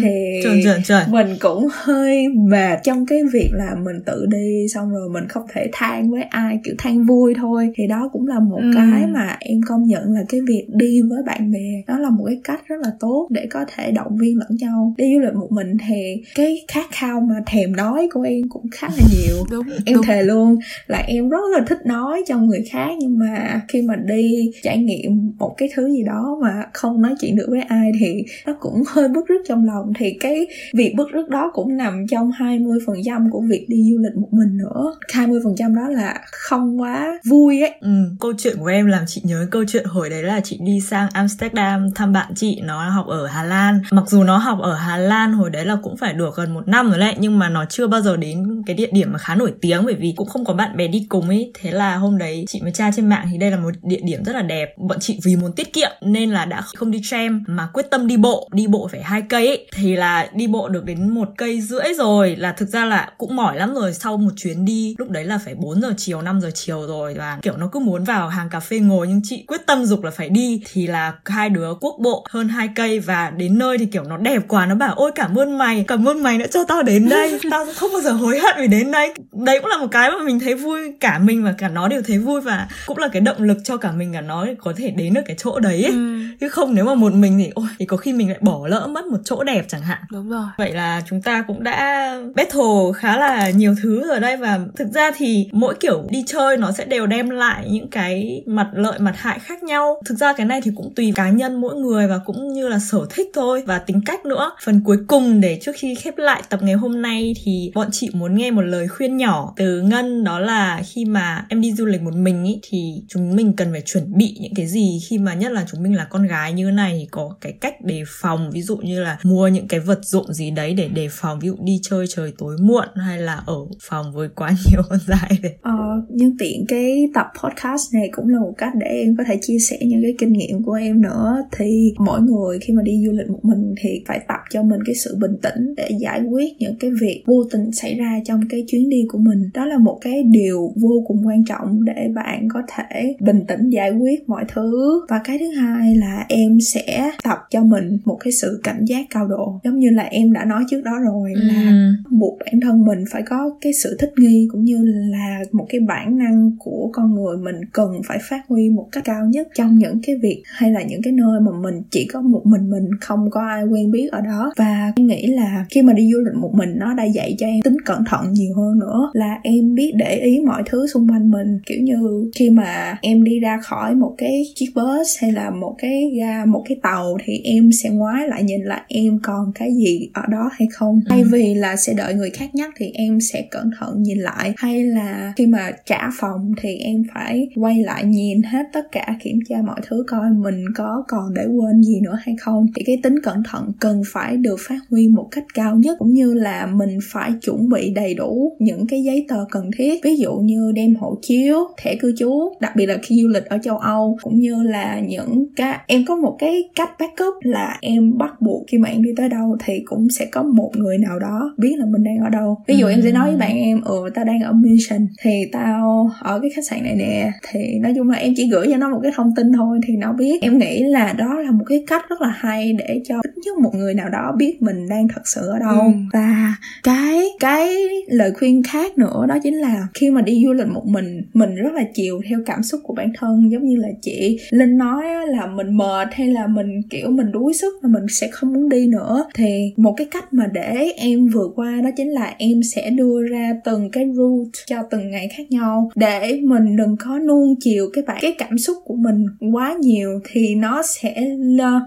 thì trời, trời, trời. mình cũng hơi mệt trong cái việc là mình tự đi xong rồi mình không thể than với ai kiểu than vui thôi thì đó cũng là một ừ. cái mà em công nhận là cái việc đi với bạn bè đó là một cái cách rất là tốt để có thể động viên lẫn nhau đi du lịch một mình thì cái khát khao mà thèm nói của em cũng khá là nhiều đúng, em đúng. thề luôn là em rất là thích nói cho người khác nhưng mà khi mà đi trải nghiệm một cái thứ gì đó mà không nói chuyện được với ai thì nó cũng hơi bức rứt trong lòng. Thì cái việc bức rứt đó cũng nằm trong 20% của việc đi du lịch một mình nữa. 20% đó là không quá vui ấy. Ừ, câu chuyện của em làm chị nhớ câu chuyện hồi đấy là chị đi sang Amsterdam thăm bạn chị nó học ở Hà Lan. Mặc dù nó học ở Hà Lan hồi đấy là cũng phải được gần một năm rồi đấy nhưng mà nó chưa bao giờ đến cái địa điểm mà khá nổi tiếng bởi vì cũng không có bạn bè đi cùng ấy thế là hôm đấy chị mới tra trên mạng thì đây là một địa điểm rất là đẹp. Bọn chị vì muốn tiết kiệm nên là đã không đi tram mà quyết tâm đi bộ. Đi bộ phải hai cây ấy thì là đi bộ được đến một cây rưỡi rồi. Là thực ra là cũng mỏi lắm rồi. Sau một chuyến đi, lúc đấy là phải 4 giờ chiều 5 giờ chiều rồi. Và kiểu nó cứ muốn vào hàng cà phê ngồi, nhưng chị quyết tâm dục là phải đi. Thì là hai đứa quốc bộ hơn hai cây. Và đến nơi thì kiểu nó đẹp quá. Nó bảo, ôi, cảm ơn mày. Cảm ơn mày đã cho tao đến đây. Tao không bao giờ hối hận vì đến đây. Đấy cũng là một cái mà mình thấy vui cả mình và cả nó đều thấy vui và cũng là cái động lực cho cả mình cả nó có thể đến được cái chỗ đấy ấy. Ừ. chứ không nếu mà một mình thì ôi thì có khi mình lại bỏ lỡ mất một chỗ đẹp chẳng hạn đúng rồi vậy là chúng ta cũng đã battle khá là nhiều thứ rồi đây và thực ra thì mỗi kiểu đi chơi nó sẽ đều đem lại những cái mặt lợi mặt hại khác nhau thực ra cái này thì cũng tùy cá nhân mỗi người và cũng như là sở thích thôi và tính cách nữa phần cuối cùng để trước khi khép lại tập ngày hôm nay thì bọn chị muốn nghe một lời khuyên nhỏ từ ngân đó là khi mà em đi du lịch một mình ý, thì chúng mình cần phải chuẩn bị những cái gì? Khi mà nhất là chúng mình là con gái như này thì có cái cách đề phòng ví dụ như là mua những cái vật dụng gì đấy để đề phòng ví dụ đi chơi trời tối muộn hay là ở phòng với quá nhiều con dại đấy ờ, nhưng tiện cái tập podcast này cũng là một cách để em có thể chia sẻ những cái kinh nghiệm của em nữa. Thì mỗi người khi mà đi du lịch một mình thì phải tập cho mình cái sự bình tĩnh để giải quyết những cái việc vô tình xảy ra trong cái chuyến đi của mình. Đó là một cái điều vô cùng quan trọng để bạn có thể bình tĩnh giải quyết mọi thứ. Và cái thứ hai là em sẽ tập cho mình một cái sự cảnh giác cao độ. Giống như là em đã nói trước đó rồi ừ. là buộc bản thân mình phải có cái sự thích nghi cũng như là một cái bản năng của con người mình cần phải phát huy một cách cao nhất trong những cái việc hay là những cái nơi mà mình chỉ có một mình mình không có ai quen biết ở đó. Và em nghĩ là khi mà đi du lịch một mình nó đã dạy cho em tính cẩn thận nhiều hơn nữa. Là em biết để ý mọi thứ xung quanh mình. Kiểu như khi mà em đi ra khỏi một cái chiếc bus hay là một cái ga một cái tàu thì em sẽ ngoái lại nhìn là em còn cái gì ở đó hay không. Thay ừ. vì là sẽ đợi người khác nhắc thì em sẽ cẩn thận nhìn lại. Hay là khi mà trả phòng thì em phải quay lại nhìn hết tất cả kiểm tra mọi thứ coi mình có còn để quên gì nữa hay không. Thì cái tính cẩn thận cần phải được phát huy một cách cao nhất cũng như là mình phải chuẩn bị đầy đủ những cái giấy tờ cần thiết. Ví dụ như đem hộ chiếu thẻ cư trú đặc biệt là khi du lịch ở châu âu cũng như là những cái em có một cái cách backup là em bắt buộc khi mà em đi tới đâu thì cũng sẽ có một người nào đó biết là mình đang ở đâu. Ví dụ em sẽ nói với bạn em ừ tao đang ở mission thì tao ở cái khách sạn này nè. Thì nói chung là em chỉ gửi cho nó một cái thông tin thôi thì nó biết. Em nghĩ là đó là một cái cách rất là hay để cho ít nhất một người nào đó biết mình đang thật sự ở đâu. Ừ. và cái cái lời khuyên khác nữa đó chính là khi mà đi du lịch một mình mình rất là chiều theo cảm xúc của bản thân. Giống như là chị linh nói là mình mệt hay là mình kiểu mình đuối sức là mình sẽ không muốn đi nữa. Thì một cái cách mà để em vượt qua đó chính là em sẽ đưa ra từng cái route cho từng ngày khác nhau. Để mình đừng có nuông chiều cái bạn cái cảm xúc của mình quá nhiều thì nó sẽ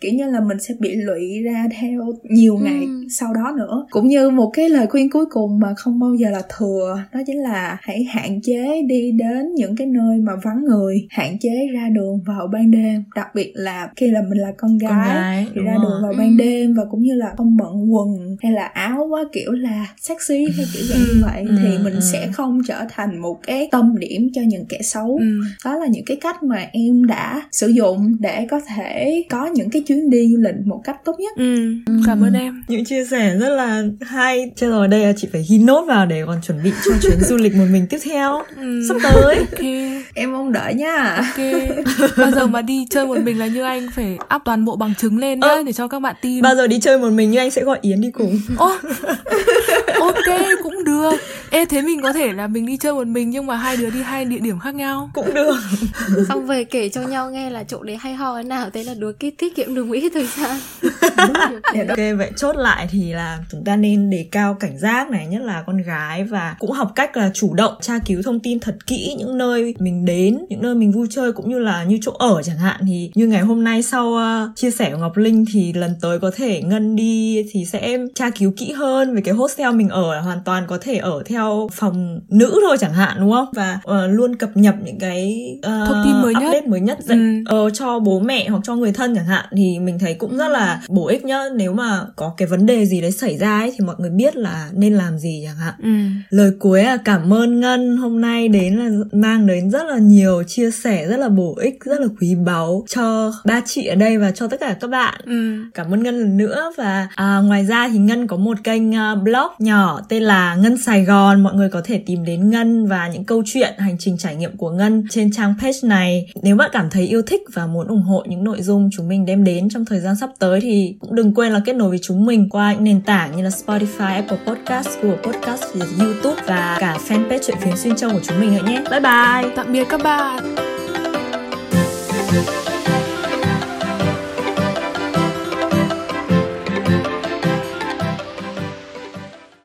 kiểu như là mình sẽ bị lụy ra theo nhiều ngày ừ. sau đó nữa. Cũng như một cái lời khuyên cuối cùng mà không bao giờ là thừa đó chính là hãy hạn chế đi đến những cái nơi mà vắng người hạn chế ra đường vào ban đêm đặc biệt là khi là mình là con gái, con gái thì ra rồi. đường vào ban ừ. đêm và cũng như là không bận quần hay là áo quá kiểu là sexy hay kiểu dạng như vậy ừ. thì mình ừ. sẽ không trở thành một cái tâm điểm cho những kẻ xấu ừ. đó là những cái cách mà em đã sử dụng để có thể có những cái chuyến đi du lịch một cách tốt nhất ừ. cảm ơn em những chia sẻ rất là hay chứ rồi đây là chị phải ghi nốt vào để còn chuẩn bị cho chuyến du lịch một mình tiếp theo ừ. sắp tới. Ok. Em mong đợi nha. Ok. Bao giờ mà đi chơi một mình là như anh phải áp toàn bộ bằng chứng lên đấy ờ. để cho các bạn tin. Bao giờ đi chơi một mình như anh sẽ gọi yến đi cùng. Ô. Ok cũng được. Ê thế mình có thể là mình đi chơi một mình nhưng mà hai đứa đi hai địa điểm khác nhau. Cũng được. Xong về kể cho nhau nghe là chỗ đấy hay ho thế nào thế là đứa kia tiết kiệm được mấy thời gian ok vậy chốt lại thì là chúng ta nên đề cao cảnh giác này nhất là con gái và cũng học cách là chủ động tra cứu thông tin thật kỹ những nơi mình đến những nơi mình vui chơi cũng như là như chỗ ở chẳng hạn. Thì như ngày hôm nay sau uh, chia sẻ của ngọc linh thì lần tới có thể ngân đi thì sẽ tra cứu kỹ hơn về cái hostel mình ở là hoàn toàn có thể ở theo phòng nữ thôi chẳng hạn đúng không? Và uh, luôn cập nhật những cái uh, thông tin mới update nhất mới nhất dạy, ừ. uh, cho bố mẹ hoặc cho người thân chẳng hạn. Thì mình thấy cũng rất là bổ ích nhá. Nếu mà có cái vấn đề gì đấy xảy ra ấy thì mọi người biết là nên làm gì chẳng hạn. Ừ. lời cuối là cảm ơn ngân hôm nay đến là mang đến rất là nhiều chia sẻ rất là bổ ích rất là quý báu cho ba chị ở đây và cho tất cả các bạn. Ừ. cảm ơn ngân lần nữa và à, ngoài ra thì ngân có một kênh uh, blog nhỏ tên là ngân sài gòn. Mọi người có thể tìm đến ngân và những câu chuyện hành trình trải nghiệm của ngân trên trang page này. Nếu bạn cảm thấy yêu thích và muốn ủng hộ những nội dung chúng mình đem đến trong thời gian sắp tới thì cũng đừng quên là kết nối với chúng mình qua những nền tảng như là Spotify, Apple Podcast, Google Podcast, YouTube và cả fanpage chuyện phiếm xuyên châu của chúng mình nữa nhé. Bye bye. Tạm biệt các bạn.